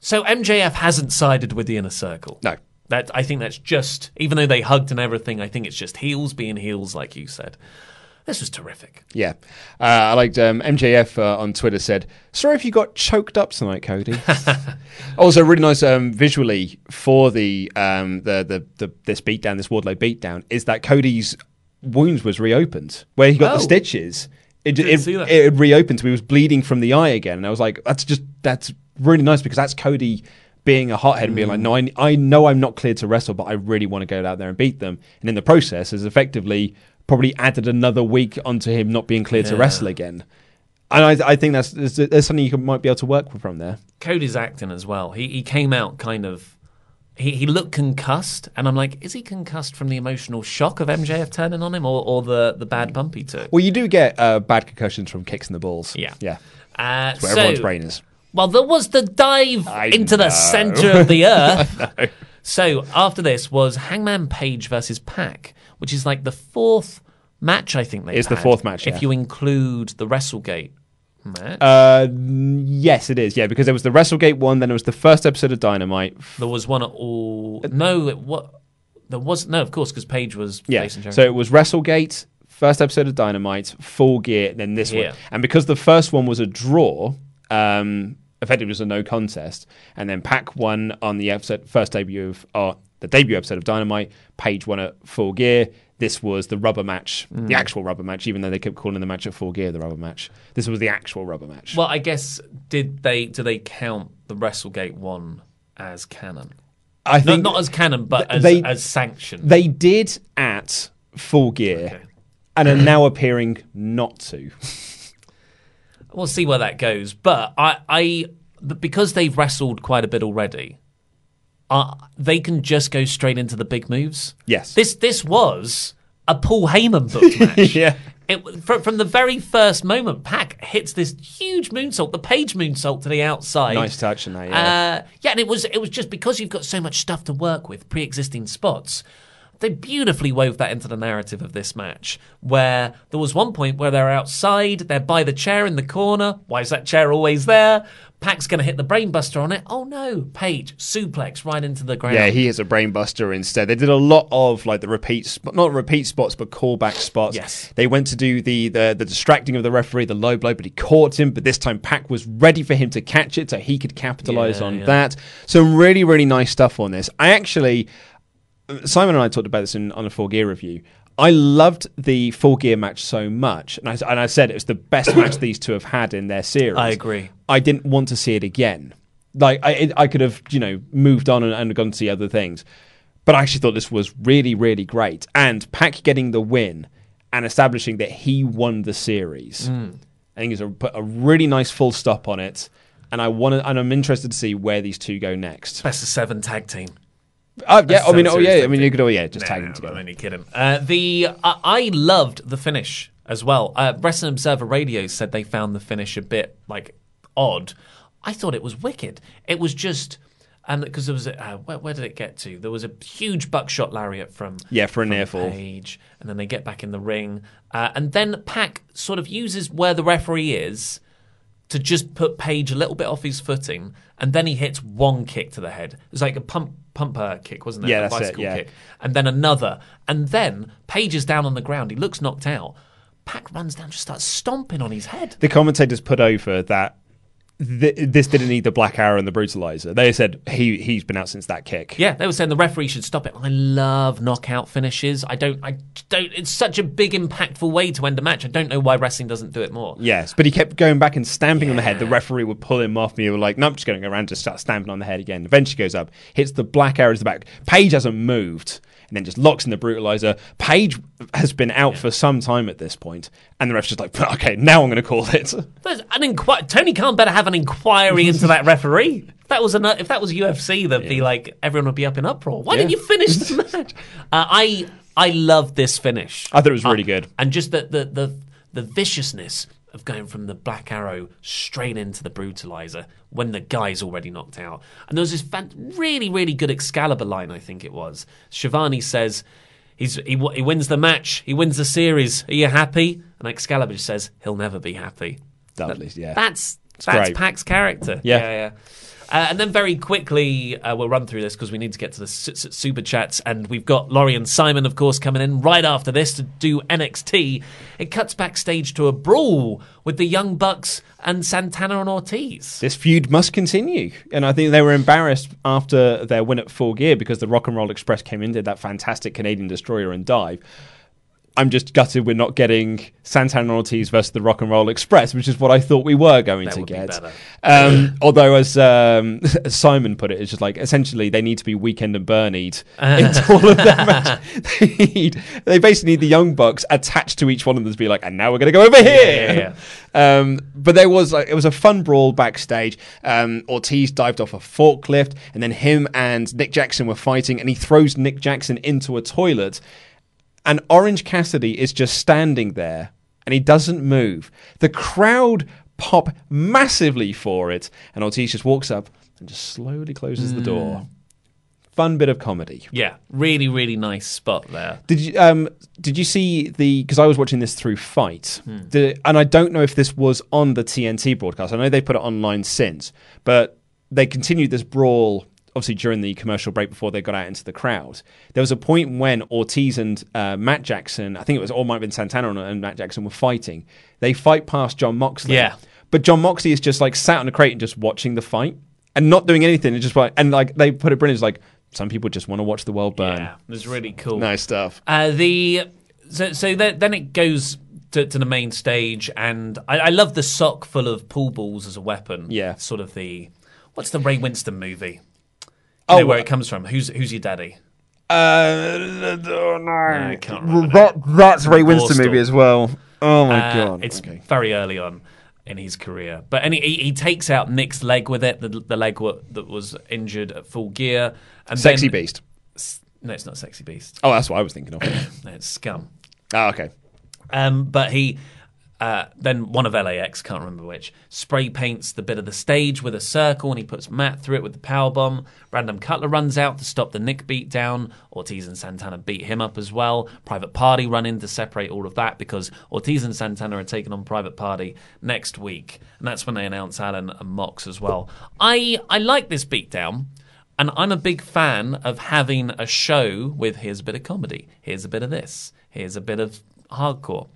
so MJF hasn't sided with the inner circle. No. That I think that's just even though they hugged and everything, I think it's just heels being heels, like you said. This was terrific. Yeah. Uh, I liked um, MJF uh, on Twitter said, Sorry if you got choked up tonight, Cody. also, really nice um, visually for the, um, the, the, the this beatdown, this Wardlow beatdown, is that Cody's wounds was reopened. Where he got Oh. the stitches, it, it, it reopened, so he was bleeding from the eye again. And I was like, That's just, that's really nice because that's Cody being a hothead and being Mm. like, no, I, I know I'm not cleared to wrestle, but I really want to go out there and beat them. And in the process, has effectively probably added another week onto him not being cleared to wrestle again. And I, I think that's there's, there's something you can, might be able to work with from there. Cody's acting as well. He he came out kind of. He, he looked concussed, and I'm like, is he concussed from the emotional shock of MJF turning on him, or, or the, the bad bump he took? Well, you do get uh, bad concussions from kicks in the balls. Yeah. yeah. Uh, That's where so- everyone's brain is. Well, there was the dive into the center of the earth. I know. So after this was Hangman Page versus Pac, which is like the fourth match I think they. It's the fourth match, if yeah. you include the WrestleGate match. Uh, yes, it is. Yeah, because there was the WrestleGate one, then it was the first episode of Dynamite. there was one at all. No, it, what there was no, of course, because Page was Yeah. So it was WrestleGate, first episode of Dynamite, Full Gear, then this Yeah. one. And because the first one was a draw, um, effectively it was a no contest, and then Pac won on the episode, first debut of uh, the debut episode of Dynamite. Page won at Full Gear. This was the rubber match, the Mm. actual rubber match, even though they kept calling the match at Full Gear the rubber match. This was the actual rubber match. Well, I guess did they do they count the WrestleGate one as canon? I No, think not as canon, but as, they- as sanctioned. They did at Full Gear, and are now appearing not to. We'll see where that goes. But I, I because they've wrestled quite a bit already, uh, they can just go straight into the big moves. Yes. This this was a Paul Heyman booked match. yeah. It, from, from the very first moment, Pac hits this huge moonsault, the page moonsault to the outside. Nice touch in that, yeah. Uh, yeah, and it was it was just because you've got so much stuff to work with, pre-existing spots. They beautifully wove that into the narrative of this match, where there was one point where they're outside, they're by the chair in the corner. Why is that chair always there? Pac's going to hit the brainbuster on it. Oh no, Page suplex right into the ground. Yeah, he hits a brainbuster instead. They did a lot of like the repeats, sp- not repeat spots, but callback spots. Yes. they went to do the, the the distracting of the referee, the low blow, but he caught him. But this time, Pac was ready for him to catch it, so he could capitalize Yeah, on yeah. that. Some really really nice stuff on this. I actually, uh, Simon and I talked about this in, on a Full Gear review. I loved the Full Gear match so much, and I, and I said it was the best match these two have had in their series. I agree. I didn't want to see it again. Like I, it, I could have, you know, moved on and, and gone to see other things, but I actually thought this was really, really great. And Pac getting the win and establishing that he won the series, Mm. I think is a put a really nice full stop on it. And I want and I'm interested to see where these two go next. Best of seven tag team. Uh, yeah, I mean, oh yeah, I mean, you could, oh yeah, just Nah, tag them together. I'm only kidding. Uh, the I, I loved the finish as well. Uh, Wrestling Observer Radio said they found the finish a bit like odd. I thought it was wicked. It was just. And because there was a, uh, where, where did it get to? There was a huge buckshot lariat from Yeah, for a near fall. Page, and then they get back in the ring, uh, and then Pac sort of uses where the referee is to just put Page a little bit off his footing, and then he hits one kick to the head. It was like a pump pumper kick, wasn't it? Yeah, a that's it, bicycle yeah. kick, and then another, and then Page is down on the ground. He looks knocked out. Pac runs down, just starts stomping on his head. The commentators put over that th- this didn't need the black arrow and the brutalizer. They said he he's been out since that kick. Yeah, they were saying the referee should stop it. I love knockout finishes. I don't. I don't. It's such a big, impactful way to end a match. I don't know why wrestling doesn't do it more. Yes, but he kept going back and stamping on the head. The referee would pull him off. And he was like, "No, I'm just going to go around and just start stamping on the head again." Eventually, goes up, hits the black arrow to the back. Page hasn't moved, and then just locks in the brutalizer. Page has been out for some time at this point, and the ref's just like, "Okay, now I'm going to call it." There's an inqui- Tony Khan better have an inquiry into that referee. If that was an, if that was UFC, that'd be like everyone would be up in uproar. Why didn't you finish the match? Uh, I I love this finish. I thought it was really Uh, good. and just the the the, the viciousness of going from the Black Arrow straight into the Brutalizer when the guy's already knocked out. And there was this fan- really really good Excalibur line, I think it was. Schiavone says. He's, he, he wins the match. He wins the series. Are you happy? And Excalibur just says he'll never be happy. Lovely, yeah. That's It's that's great. Pac's character. Yeah. yeah, yeah. Uh, and then very quickly, uh, we'll run through this because we need to get to the su- su- super chats. And we've got Laurie and Simon, of course, coming in right after this to do NXT. It cuts backstage to a brawl with the Young Bucks and Santana and Ortiz. This feud must continue. And I think they were embarrassed after their win at Full Gear because the Rock and Roll Express came in, did that fantastic Canadian Destroyer and dive. I'm just gutted we're not getting Santana Ortiz versus the Rock and Roll Express, which is what I thought we were going That to get. Um, although, as, um, as Simon put it, it's just like essentially they need to be Weekend and Bernied into all of their matches. They, need, they basically need the Young Bucks attached to each one of them to be like, and now we're going to go over here. yeah, Um, but there was like it was a fun brawl backstage. Um, Ortiz dived off a forklift, and then him and Nick Jackson were fighting, and he throws Nick Jackson into a toilet, and Orange Cassidy is just standing there, and he doesn't move. The crowd pop massively for it, and Ortiz just walks up and just slowly closes the door. Fun bit of comedy. Yeah, really, really nice spot there. Did you um did you see the because I was watching this through FITE, Hmm. the, and I don't know if this was on the TNT broadcast. I know they put it online since, but they continued this brawl obviously during the commercial break before they got out into the crowd. There was a point when Ortiz and uh, Matt Jackson, I think it was or it might have been Santana and- and Matt Jackson were fighting. They fight past Jon Moxley, Yeah. but Jon Moxley is just like sat on a crate and just watching the fight and not doing anything. It's just like and like they put it brilliant. It's like some people just want to watch the world burn. Yeah, it was really cool. Nice stuff. Uh, the so so th- then it goes to, to the main stage, and I, I love the sock full of pool balls as a weapon. Yeah. sort of the what's the Ray Winstone movie? You Oh, know where it comes from? Who's who's your daddy? Uh, no, I can't remember. that, that's Ray Winstone Storm. movie as well. Oh my Uh, god! It's Okay. very early on in his career, but any, he, he takes out Nick's leg with it, the, the leg wa- that was injured at full gear. And Sexy then- Beast. S- No, it's not Sexy Beast. Oh, that's what I was thinking of. No, it's Scum. oh, okay. Um, but he uh, then one of LAX, can't remember which, spray paints the bit of the stage with a circle, and he puts Matt through it with the power bomb. Brandon Cutler runs out to stop the Nick beat down. Ortiz and Santana beat him up as well. Private Party run in to separate all of that because Ortiz and Santana are taking on Private Party next week, and that's when they announce Allin and Mox as well. I I like this beatdown. And I'm a big fan of having a show with here's a bit of comedy, here's a bit of this, here's a bit of hardcore.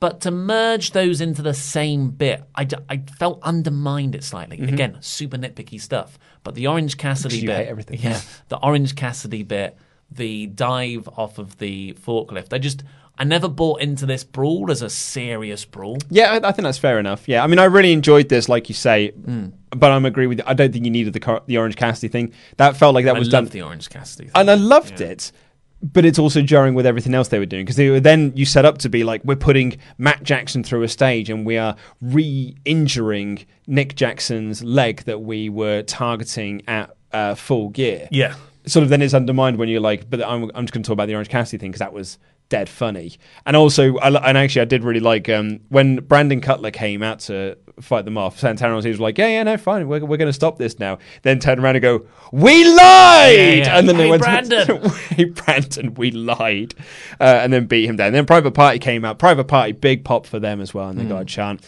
But to merge those into the same bit, I, I felt undermined it slightly. Mhm. Again, super nitpicky stuff. But the Orange Cassidy bit, everything. yeah, the Orange Cassidy bit, the dive off of the forklift. I just, I never bought into this brawl as a serious brawl. Yeah, I, I think that's fair enough. Yeah, I mean, I really enjoyed this, like you say, Hmm. but I'm agree with. you. I don't think you needed the the Orange Cassidy thing. That felt like that I was done. the Orange Cassidy. and I loved it. But it's also jarring with everything else they were doing because they were then you set up to be like we're putting Matt Jackson through a stage and we are re-injuring Nick Jackson's leg that we were targeting at uh, full gear. Yeah. Sort of then it's undermined when you're like, but I'm, I'm just going to talk about the Orange Cassidy thing because that was dead funny. And also, I, and actually, I did really like um, when Brandon Cutler came out to fight them off. Santana was he was like, yeah, yeah, no, fine, we're, we're going to stop this now. Then turn around and go, we lied, Yeah, yeah. and then they went, Brandon. hey, Brandon, we lied, uh, and then beat him down. Then Private Party came out. Private Party, big pop for them as well, and they Hmm. got a chant.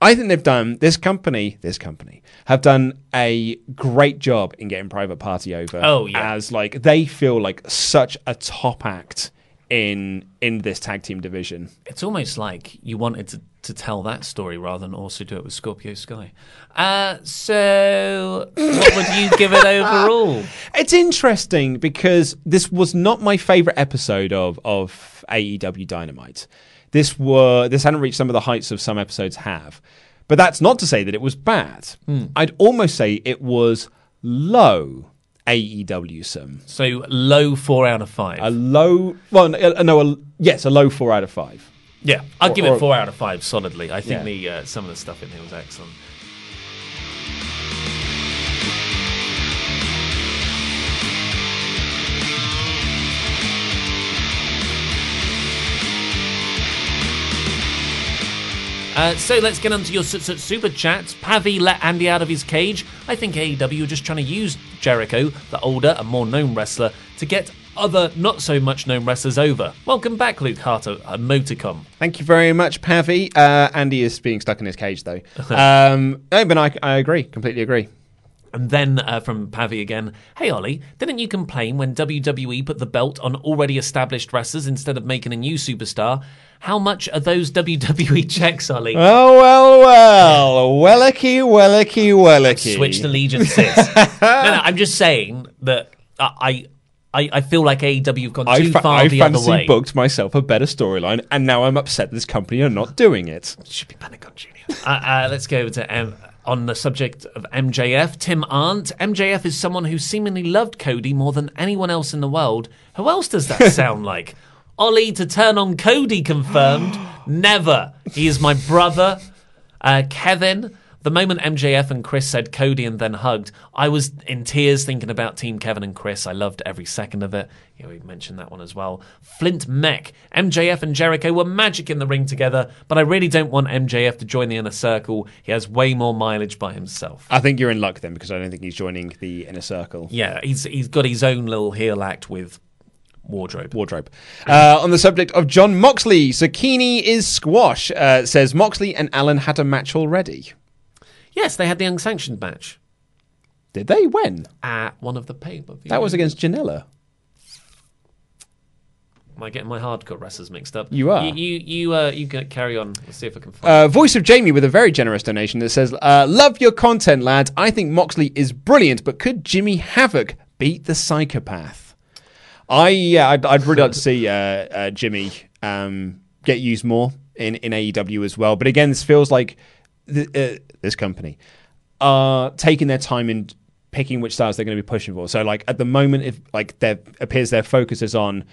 I think they've done this company, this company have done a great job in getting Private Party over. Oh, yeah. as like they feel like such a top act in in this tag team division. It's almost like you wanted to, to tell that story rather than also do it with Scorpio Sky. Uh, so, what would you give it overall? It's interesting because this was not my favorite episode of of AEW Dynamite. This were this hadn't reached some of the heights of some episodes have. But that's not to say that it was bad. Hmm. I'd almost say it was low AEW some. So, low four out of five. A low well no, no a, yes, a low 4 out of 5. yeah, I'd Or- give it four out of five solidly. I think Yeah. the uh, some of the stuff in here was excellent. Uh, so let's get on to your su- su- super chats. Pavi let Andy out of his cage. I think AEW are just trying to use Jericho, the older and more known wrestler, to get other not so much known wrestlers over. Welcome back, Luke Harter, Emoticom. Thank you very much, Pavi. Uh, Andy is being stuck in his cage, though. um, no, but I, I agree, completely agree. And then uh, from Pavi again, hey Ollie, didn't you complain when WWE put the belt on already established wrestlers instead of making a new superstar? How much are those WWE checks, Ollie? Oh, well, well. Wellicky, wellicky, wellicky. Switch allegiances. no, no, I'm just saying that I, I, I feel like AEW have gone I, too fa- far I the other fancy way. booked myself a better storyline, and now I'm upset this company are not doing it. Should be Pentagon Junior. uh, uh, let's go over to M- on the subject of MJF. Tim Arndt. MJF is someone who seemingly loved Cody more than anyone else in the world. Who else does that sound like? Ollie to turn on Cody confirmed. Never. He is my brother. Uh, Kevin. The moment MJF and Chris said Cody and then hugged, I was in tears thinking about Team Kevin and Chris. I loved every second of it. Yeah, we mentioned that one as well. Flint Mech. MJF and Jericho were magic in the ring together, but I really don't want MJF to join the inner circle. He has way more mileage by himself. I think you're in luck then, because I don't think he's joining the inner circle. Yeah, he's he's got his own little heel act with wardrobe. Wardrobe. Uh, on the subject of John Moxley, Zucchini is squash. Uh, says Moxley and Allin had a match already. Yes, they had the unsanctioned match Did they? When? at one of the pay per views. That was against Janela. Am I getting my hardcore wrestlers mixed up? You are. You you you, uh, you can carry on. Let's see if I can find. Uh, voice of Jamie with a very generous donation that says, uh, "Love your content, lads. I think Moxley is brilliant, but could Jimmy Havoc beat the psychopath?" I yeah, I'd, I'd really like to see uh, uh, Jimmy um, get used more in, in AEW as well. But again, this feels like th- uh, this company are taking their time in picking which stars they're going to be pushing for. So like at the moment, if like there appears their focus is on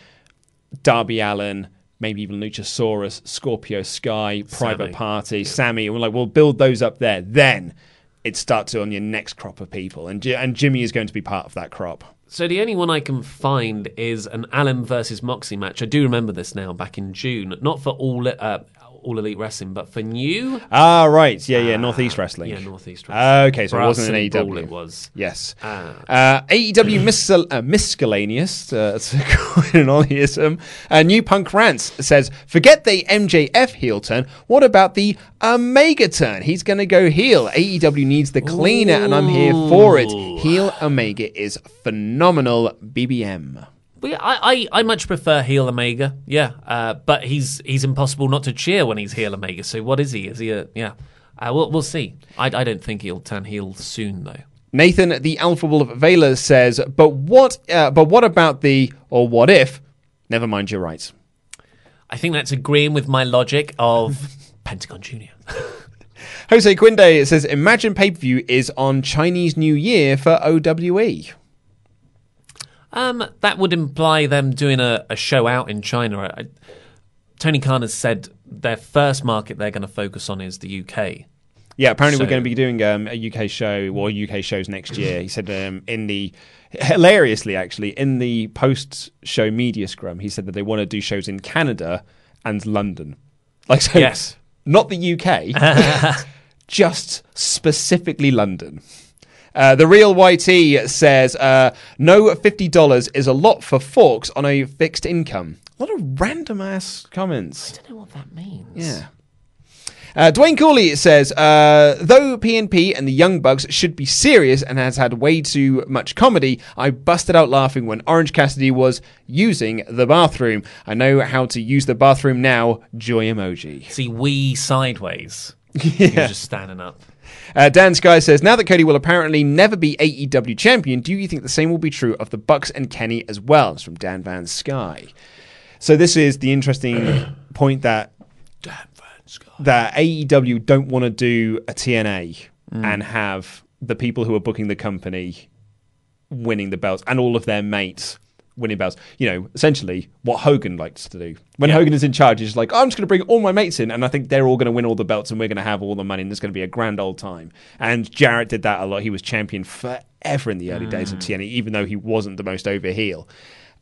Darby Allin, maybe even Luchasaurus, Scorpio Sky, Private Sammy. Party, Sammy, and we're like, we'll build those up there. Then it starts on your next crop of people, and and Jimmy is going to be part of that crop. So the only one I can find is an Allen versus Moxie match. I do remember this now, back in June. Not for all uh, all elite wrestling, but for new. Ah, right, yeah, yeah, Northeast Wrestling. Yeah, Northeast Ah, Wrestling. okay, so For it wasn't an AEW. It was. Yes. Ah. Uh, AEW miscel- uh, miscellaneous, uh, to coin an Ollieism. Uh, New Punk Rants says, forget the MJF heel turn. What about the Omega turn? He's going to go heel. AEW needs the cleaner, and I'm here for it. Heel Omega is phenomenal. BBM. But yeah, I, I, I much prefer heel Omega. Yeah, uh, but he's he's impossible not to cheer when he's heel Omega. So what is he? Is he a yeah? Uh, we'll we'll see. I, I don't think he'll turn heel soon though. Nathan, the Alpha Wolf Vela says, but what? Uh, but what about the or what if? Never mind, you're right. I think that's agreeing with my logic of Pentagon Junior. Jose Quinde says, imagine pay per view is on Chinese New Year for E." OWE. Um, that would imply them doing a, a show out in China. I, Tony Khan has said their first market they're going to focus on is the UK. Yeah, apparently we're going to be doing um, a UK show or UK shows next year. He said um, in the hilariously actually in the post show media scrum, he said that they want to do shows in Canada and London. Like so, Yes. not the UK, just specifically London. Uh, the real YT says, uh, "No, fifty dollars is a lot for forks on a fixed income." A lot of random ass comments. I don't know what that means. Yeah. Uh, Dwayne Cooley says, uh, though PNP and the Young Bucks should be serious and has had way too much comedy, I busted out laughing when Orange Cassidy was using the bathroom. I know how to use the bathroom now. Joy emoji. See, we sideways. You're just standing up. Uh, Dan Sky says, now that Cody will apparently never be AEW champion, do you think the same will be true of the Bucks and Kenny as well? It's from Dan Van Sky. So this is the interesting point that that AEW don't want to do a TNA and have the people who are booking the company winning the belts and all of their mates winning belts. You know, essentially what Hogan likes to do. When Yeah. Hogan is in charge, he's like, I'm just going to bring all my mates in, and I think they're all going to win all the belts, and we're going to have all the money, and there's going to be a grand old time. And Jarrett did that a lot. He was champion forever in the early days of mm. TNA, even though he wasn't the most over heel.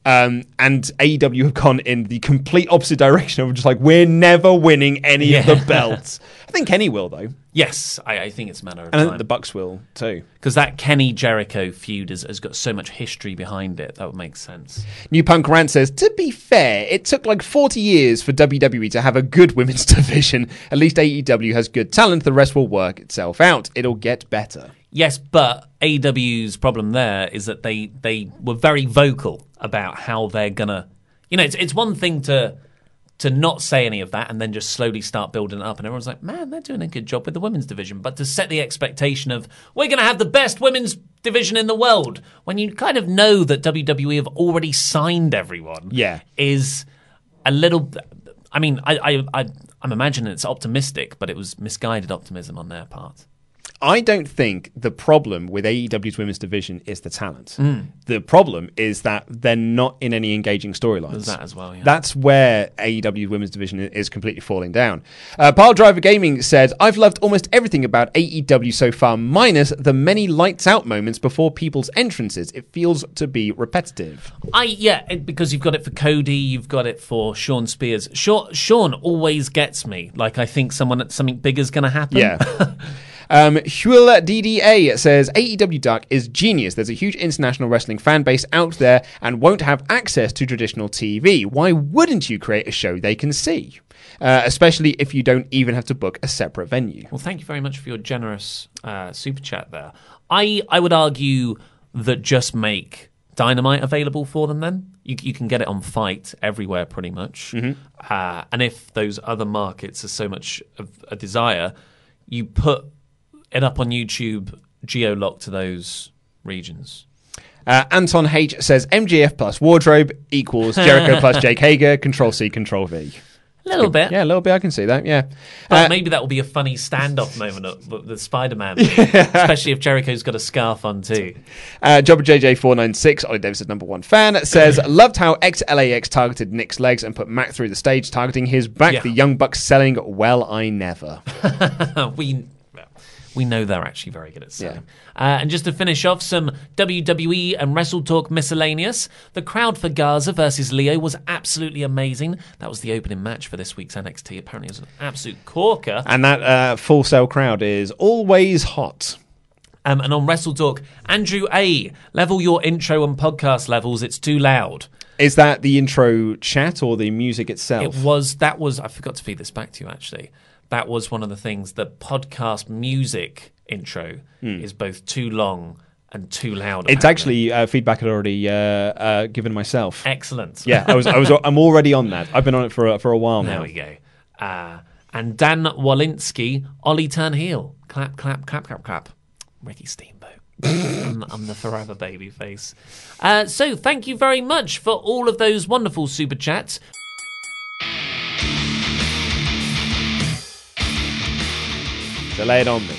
Um, and AEW have gone in the complete opposite direction of just like we're never winning any of the belts. I think Kenny will though, Yes, I, I think it's a matter of and I think time. the Bucks will too. Because that Kenny Jericho feud has, has got so much history behind it. That would make sense. New Punk Rant says, to be fair, it took like 40 years for WWE to have a good women's division. At least AEW has good talent. The rest will work itself out. It'll get better. Yes, but AEW's problem there is that they they were very vocal about how they're gonna. You know, it's it's one thing to to not say any of that and then just slowly start building it up, and everyone's like, "Man, they're doing a good job with the women's division." But to set the expectation of we're gonna have the best women's division in the world when you kind of know that WWE have already signed everyone, Yeah. is a little. I mean, I, I, I I'm imagining it's optimistic, but it was misguided optimism on their part. I don't think the problem with AEW's women's division is the talent. Mm. The problem is that they're not in any engaging storylines. That as well, yeah. That's where AEW's women's division is completely falling down. Uh, Pile Driver Gaming said, I've loved almost everything about AEW so far, minus the many lights out moments before people's entrances. It feels to be repetitive. I yeah, it, because you've got it for Cody, you've got it for Shawn Spears. Shawn, Shawn always gets me. Like I think someone something big is going to happen. Yeah. Um, Huel DDA says AEW Dark is genius. There's a huge international wrestling fan base out there and won't have access to traditional TV. Why wouldn't you create a show they can see? Uh, especially if you don't even have to book a separate venue. Well, thank you very much for your generous uh, super chat there. I I would argue that just make Dynamite available for them. Then you you can get it on FITE everywhere pretty much. Uh, and if those other markets are so much of a desire, you put it up on YouTube, geo lock to those regions. Uh, Anton H says MJF plus wardrobe equals Jericho plus Jake Hager. Control C, Control V. A little bit. Yeah, a little bit. I can see that. Yeah. But Uh, maybe that will be a funny standoff moment at the- the Spider-Man, especially if Jericho's got a scarf on too. Uh, Jobber JJ496, Ollie Davis' number one fan, says, Loved how ex LAX targeted Nick's legs and put Mac through the stage, targeting his back. Yeah. The Young Bucks selling, well, I never. we we know they're actually very good at selling. Uh, and just to finish off, some WWE and Wrestle Talk miscellaneous. The crowd for Garza versus Lio was absolutely amazing. That was the opening match for this week's NXT. Apparently, it was an absolute corker. And that uh, Full Sail crowd is always hot. Um, and on Wrestle Talk, Andrew A. Level your intro and podcast levels. It's too loud. Is that the intro chat or the music itself? It was that was I forgot to feed this back to you actually. That was one of the things. The podcast music intro is both too long and too loud. It's actually uh, feedback I'd already uh, uh, given myself. excellent. Yeah, I was, I was, I'm already on that. I've been on it for a, for a while now. There we go. Uh, and Dan Walinski, Ollie turn heel. Clap, clap, clap, clap, clap. Ricky Steamboat. I'm, I'm the forever baby face. Uh, so thank you very much for all of those wonderful super chats. So lay it on me.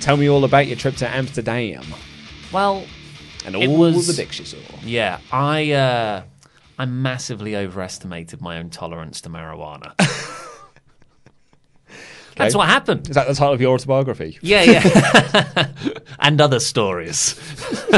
Tell me all about your trip to Amsterdam Well, and It all was- the dicks you saw. Yeah, I uh, I massively overestimated my own tolerance to marijuana. That's what happened. Is that the title of your autobiography? Yeah, yeah, and other stories.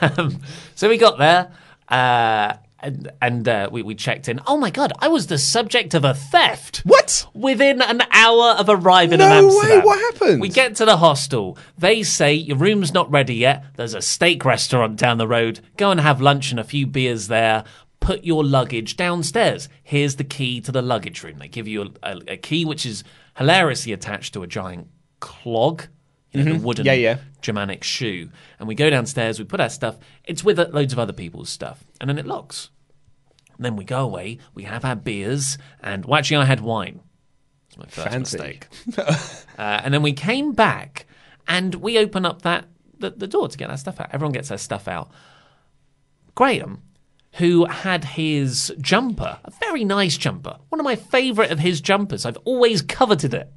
um, so we got there, uh, and, and uh, we, we checked in. Oh my god, I was the subject of a theft. What? Within an hour of arriving No in Amsterdam. way, what happened? We get to the hostel. They say your room's not ready yet. There's a steak restaurant down the road. Go and have lunch and a few beers there. Put your luggage downstairs. Here's the key to the luggage room. They give you a, a, a key which is hilariously attached to a giant clog, you know, Mhm. the wooden Yeah, yeah. Germanic shoe. And we go downstairs, we put our stuff. It's with uh, loads of other people's stuff. And then it locks. And then we go away, we have our beers, and well, actually, I had wine. It's my first Fancy. mistake. uh, and then we came back, and we open up that the, the door to get our stuff out. Everyone gets their stuff out. Graham, who had his jumper, a very nice jumper, one of my favourite of his jumpers. I've always coveted it.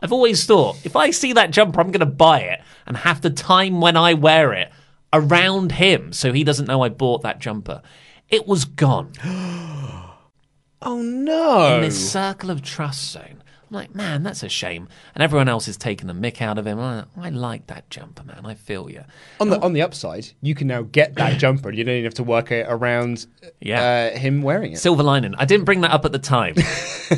I've always thought if I see that jumper, I'm going to buy it and have the time when I wear it around him so he doesn't know I bought that jumper. It was gone. Oh no! In this circle of trust zone, I'm like, man, that's a shame. And everyone else is taking the mick out of him. I, I like that jumper, man. I feel you. On the on the upside, you can now get that jumper. You don't even have to work it around Yeah. uh, him wearing it. Silver lining. I didn't bring that up at the time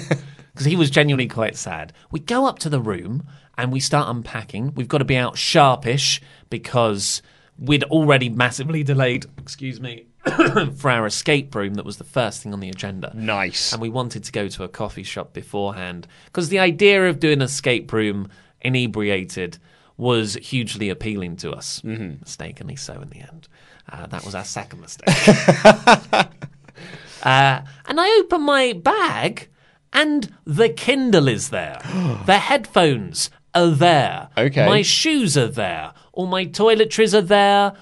because he was genuinely quite sad. We go up to the room and we start unpacking. We've got to be out sharpish because we'd already massively delayed, excuse me, for our escape room that was the first thing on the agenda. Nice. And we wanted to go to a coffee shop beforehand because the idea of doing an escape room inebriated was hugely appealing to us. Mm-hmm. Mistakenly so in the end. Uh, that was our second mistake. Uh, and I open my bag, and the Kindle is there. the headphones are there. Okay. My shoes are there. All my toiletries are there.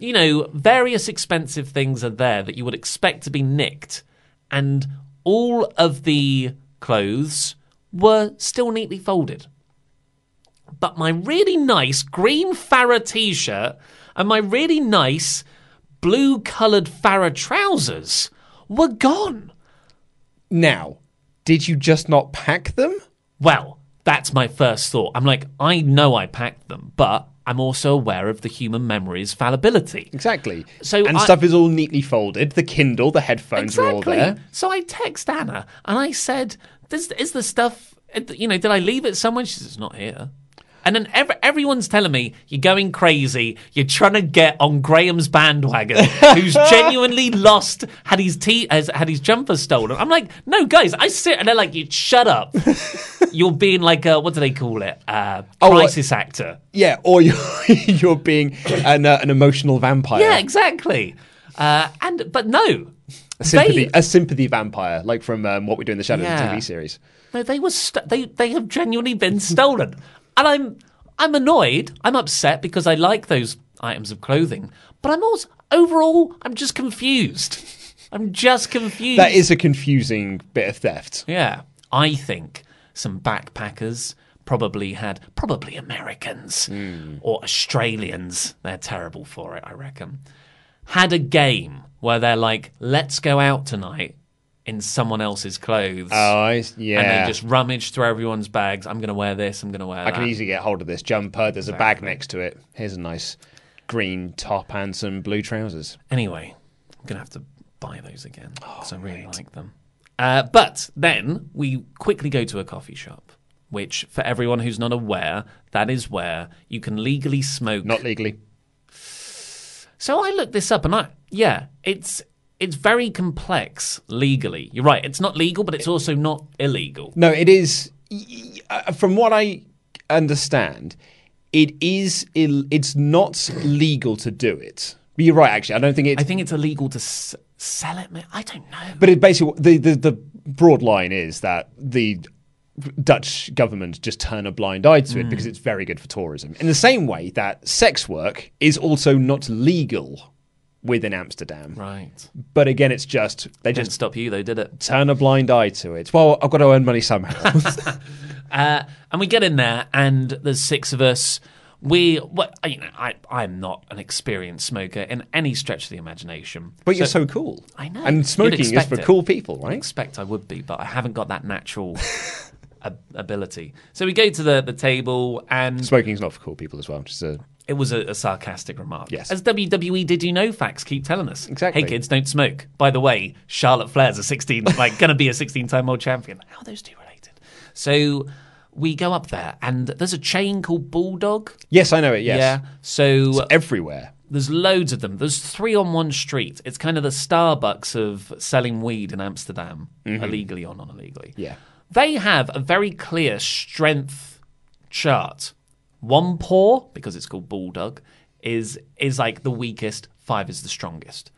You know, various expensive things are there that you would expect to be nicked. And all of the clothes were still neatly folded. But my really nice green Farah t shirt and my really nice blue coloured Farah trousers were gone. Now, did you just not pack them? Well, that's my first thought. I'm like, I know I packed them, but I'm also aware of the human memory's fallibility. Exactly. So and I- stuff is all neatly folded. The Kindle, the headphones are all there. So I text Anna and I said, "Is, is the stuff? You know, did I leave it somewhere?" She says, "It's not here." And then ev- everyone's telling me you're going crazy. You're trying to get on Graham's bandwagon, who's genuinely lost, had his tea, has had his jumper stolen. I'm like, no, guys, I sit and they're like, you shut up. you're being like, a, what do they call it? Uh, Oh, crisis actor. Yeah, or you're, you're being an, uh, an emotional vampire. Yeah, exactly. Uh, and but no, A sympathy, They- a sympathy vampire, like from um, What We Do in the Shadows, Yeah. the TV series. No, they were st- they they have genuinely been stolen, and I'm I'm annoyed. I'm upset because I like those items of clothing, but I'm also overall I'm just confused. I'm just confused. That is a confusing bit of theft. yeah. I think some backpackers probably had probably Americans hmm. or Australians. They're terrible for it, I reckon. Had a game where they're like, "Let's go out tonight." In someone else's clothes. Oh, I, yeah. And they just rummage through everyone's bags. I'm going to wear this. I'm going to wear I that. I can easily get hold of this jumper. There's a bag next to it. Here's a nice green top and some blue trousers. Anyway, I'm going to have to buy those again Oh, because I really like them. Uh, but then we quickly go to a coffee shop, which, for everyone who's not aware, that is where you can legally smoke. Not legally. So I looked this up, and I yeah, it's it's very complex legally. You're right. It's not legal, but it's also not illegal. No, it is. uh, From what I understand, it is. Ill, it's not legal to do it. You're right. Actually, I don't think it's. I think it's illegal to s- sell it. I don't know. But it basically, the, the the broad line is that the Dutch government just turn a blind eye to it Mm. because it's very good for tourism. In the same way that sex work is also not legal within Amsterdam. Right. But again, it's just they Didn't just stop you though, did it? turn a blind eye to it. Well, I've got to earn money somehow. Uh, and we get in there, and there's six of us. We, what, you know, I, I'm not an experienced smoker in any stretch of the imagination. but you're so cool. I know. And smoking is for it. cool people, I right? expect I would be, but I haven't got that natural ability. So we go to the, the table, and Smoking's not for cool people as well. Just a it was a, a sarcastic remark. Yes. As WWE Did You Know facts keep telling us. Exactly. Hey kids, don't smoke. By the way, Charlotte Flair's a 16, like, going to be a 16 time world champion. How are those two related? So we go up there, and there's a chain called Bulldog. yes, I know it. Yes, Yeah. So It's everywhere. there's loads of them. There's three on one street. It's kind of the Starbucks of selling weed in Amsterdam, mm-hmm. illegally or non illegally. Yeah. They have a very clear strength chart. One paw, because it's called Bulldog, is is like the weakest, five is the strongest.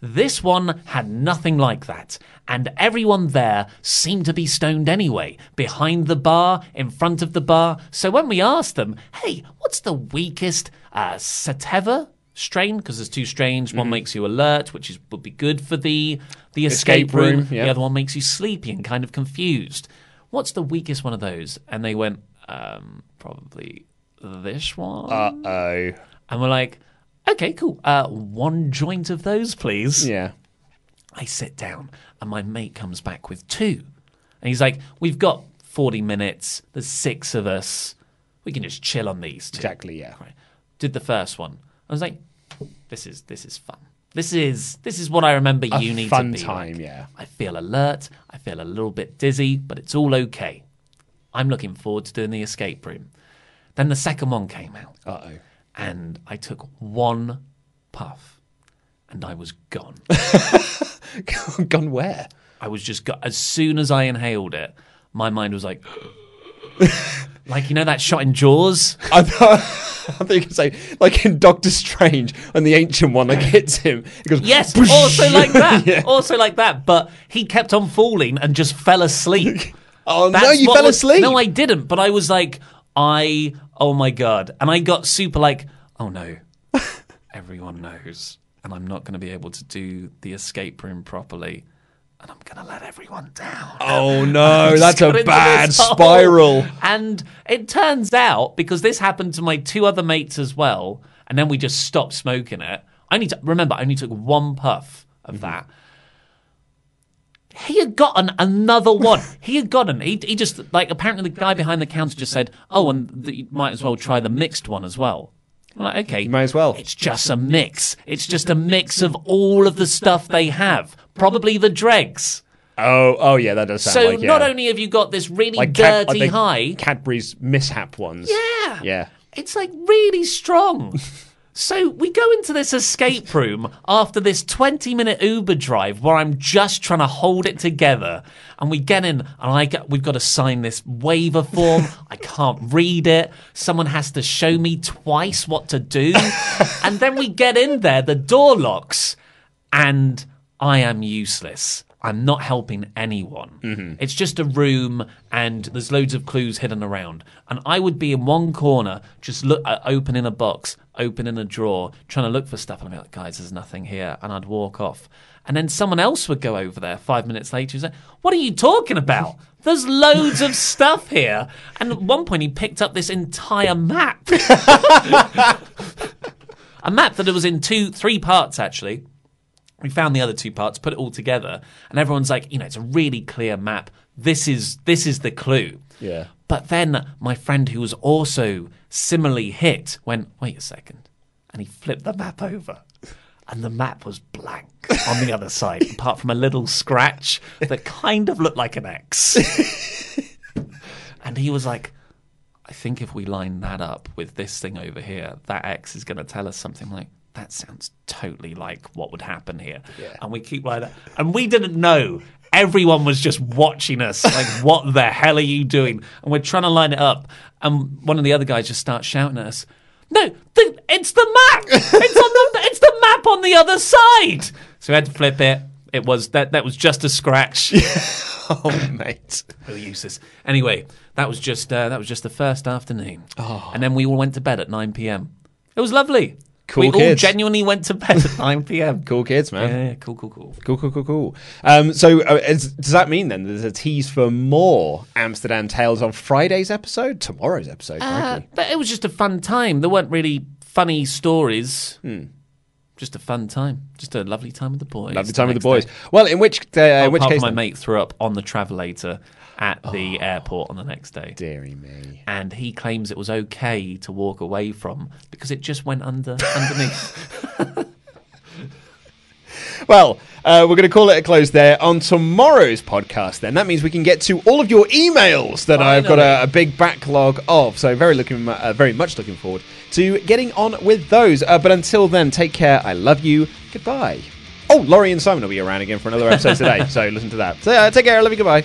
This one had nothing like that, and everyone there seemed to be stoned anyway, behind the bar, in front of the bar. So when we asked them, hey, what's the weakest uh, Sativa strain? Because there's two strains. One makes you alert, which is would be good for the the escape, Escape room. room, yeah. The other one makes you sleepy and kind of confused. What's the weakest one of those? And they went, um, probably this one. Uh oh. And we're like, okay, cool. Uh, one joint of those, please. Yeah. I sit down, and my mate comes back with two. And he's like, we've got 40 minutes. There's six of us. We can just chill on these two. Exactly, yeah. Right. Did the first one. I was like, this is this is fun. This is this is what I remember A uni fun to be time, like. yeah. I feel alert. I feel a little bit dizzy, but it's all okay. I'm looking forward to doing the escape room. Then the second one came out. Uh oh. And I took one puff and I was gone. Gone where? I was just go- as soon as I inhaled it, my mind was like like you know that shot in Jaws? I thought, I thought you could say, like in Doctor Strange, when the ancient one like hits him, it goes, Yes, "Boosh." also like that. Yeah. Also like that. But he kept on falling and just fell asleep. Oh no, That's you fell was- asleep. No, I didn't. But I was like, I, oh my God. And I got super like, oh no, everyone knows. And I'm not going to be able to do the escape room properly. And I'm going to let everyone down. Oh no, that's a bad spiral. And it turns out, because this happened to my two other mates as well, and then we just stopped smoking it. I need to remember I only took one puff of Mm-hmm. that. He had gotten another one. he had gotten. He, he just like apparently the guy behind the counter just said, "Oh, and the, you might as well try the mixed one as well." I'm like, okay, You might as well. it's just a mix. It's just a mix of all of the stuff they have. Probably the dregs. Oh, oh yeah, that does sound So like yeah. not only have you got this really like Cad- dirty like high, Cadbury's mishap ones. Yeah. yeah. it's like really strong. So we go into this escape room after this 20 minute Uber drive where I'm just trying to hold it together. And we get in and I get, we've got to sign this waiver form. I can't read it. Someone has to show me twice what to do. and then we get in there, the door locks and I am useless. I'm not helping anyone. It's just a room, and there's loads of clues hidden around. And I would be in one corner, just look, uh, opening a box, opening a drawer, trying to look for stuff. And I'd be like, guys, there's nothing here. And I'd walk off. And then someone else would go over there five minutes later and say, What are you talking about? There's loads of stuff here. And at one point, he picked up this entire map. a map that was in two, three parts, actually we found the other two parts, put it all together, and everyone's like, you know, it's a really clear map. This is this is the clue. Yeah. But then my friend who was also similarly hit went, wait a second. And he flipped the map over. And the map was blank on the other side, apart from a little scratch that kind of looked like an X. and he was like, I think if we line that up with this thing over here, that X is going to tell us something like, that sounds totally like what would happen here. And we keep like that. And we didn't know. Everyone was just watching us, like, what the hell are you doing? And we're trying to line it up. And one of the other guys just starts shouting at us, No, the, it's the map! It's, on the, it's the map on the other side! So we had to flip it. It was that that was just a scratch. oh mate. So useless. Anyway, that was just uh, that was just the first afternoon, Oh. and then we all went to bed at nine p.m. It was lovely. Cool we all genuinely went to bed at nine p.m. Cool kids, man. Yeah, yeah, cool, cool, cool. Cool, cool, cool, cool. Um, so, uh, is, does that mean then there's a tease for more Amsterdam Tales on Friday's episode, tomorrow's episode? Uh, but it was just a fun time. There weren't really funny stories. Hmm. Just a fun time. Just a lovely time with the boys. Lovely time with the boys. day. Well, in which uh, Oh, in which case, my then- mate threw up on the travelator at the airport on the next day. Deary me. And he claims it was okay to walk away from because it just went under underneath. Well, uh, we're going to call it a close there on tomorrow's podcast. Then that means we can get to all of your emails that I've got a, a big backlog of. So very looking, uh, very much looking forward to getting on with those. Uh, but until then, take care. I love you. Goodbye. Oh, Laurie and Simon will be around again for another episode today. So listen to that. So uh, take care. I love you. Goodbye.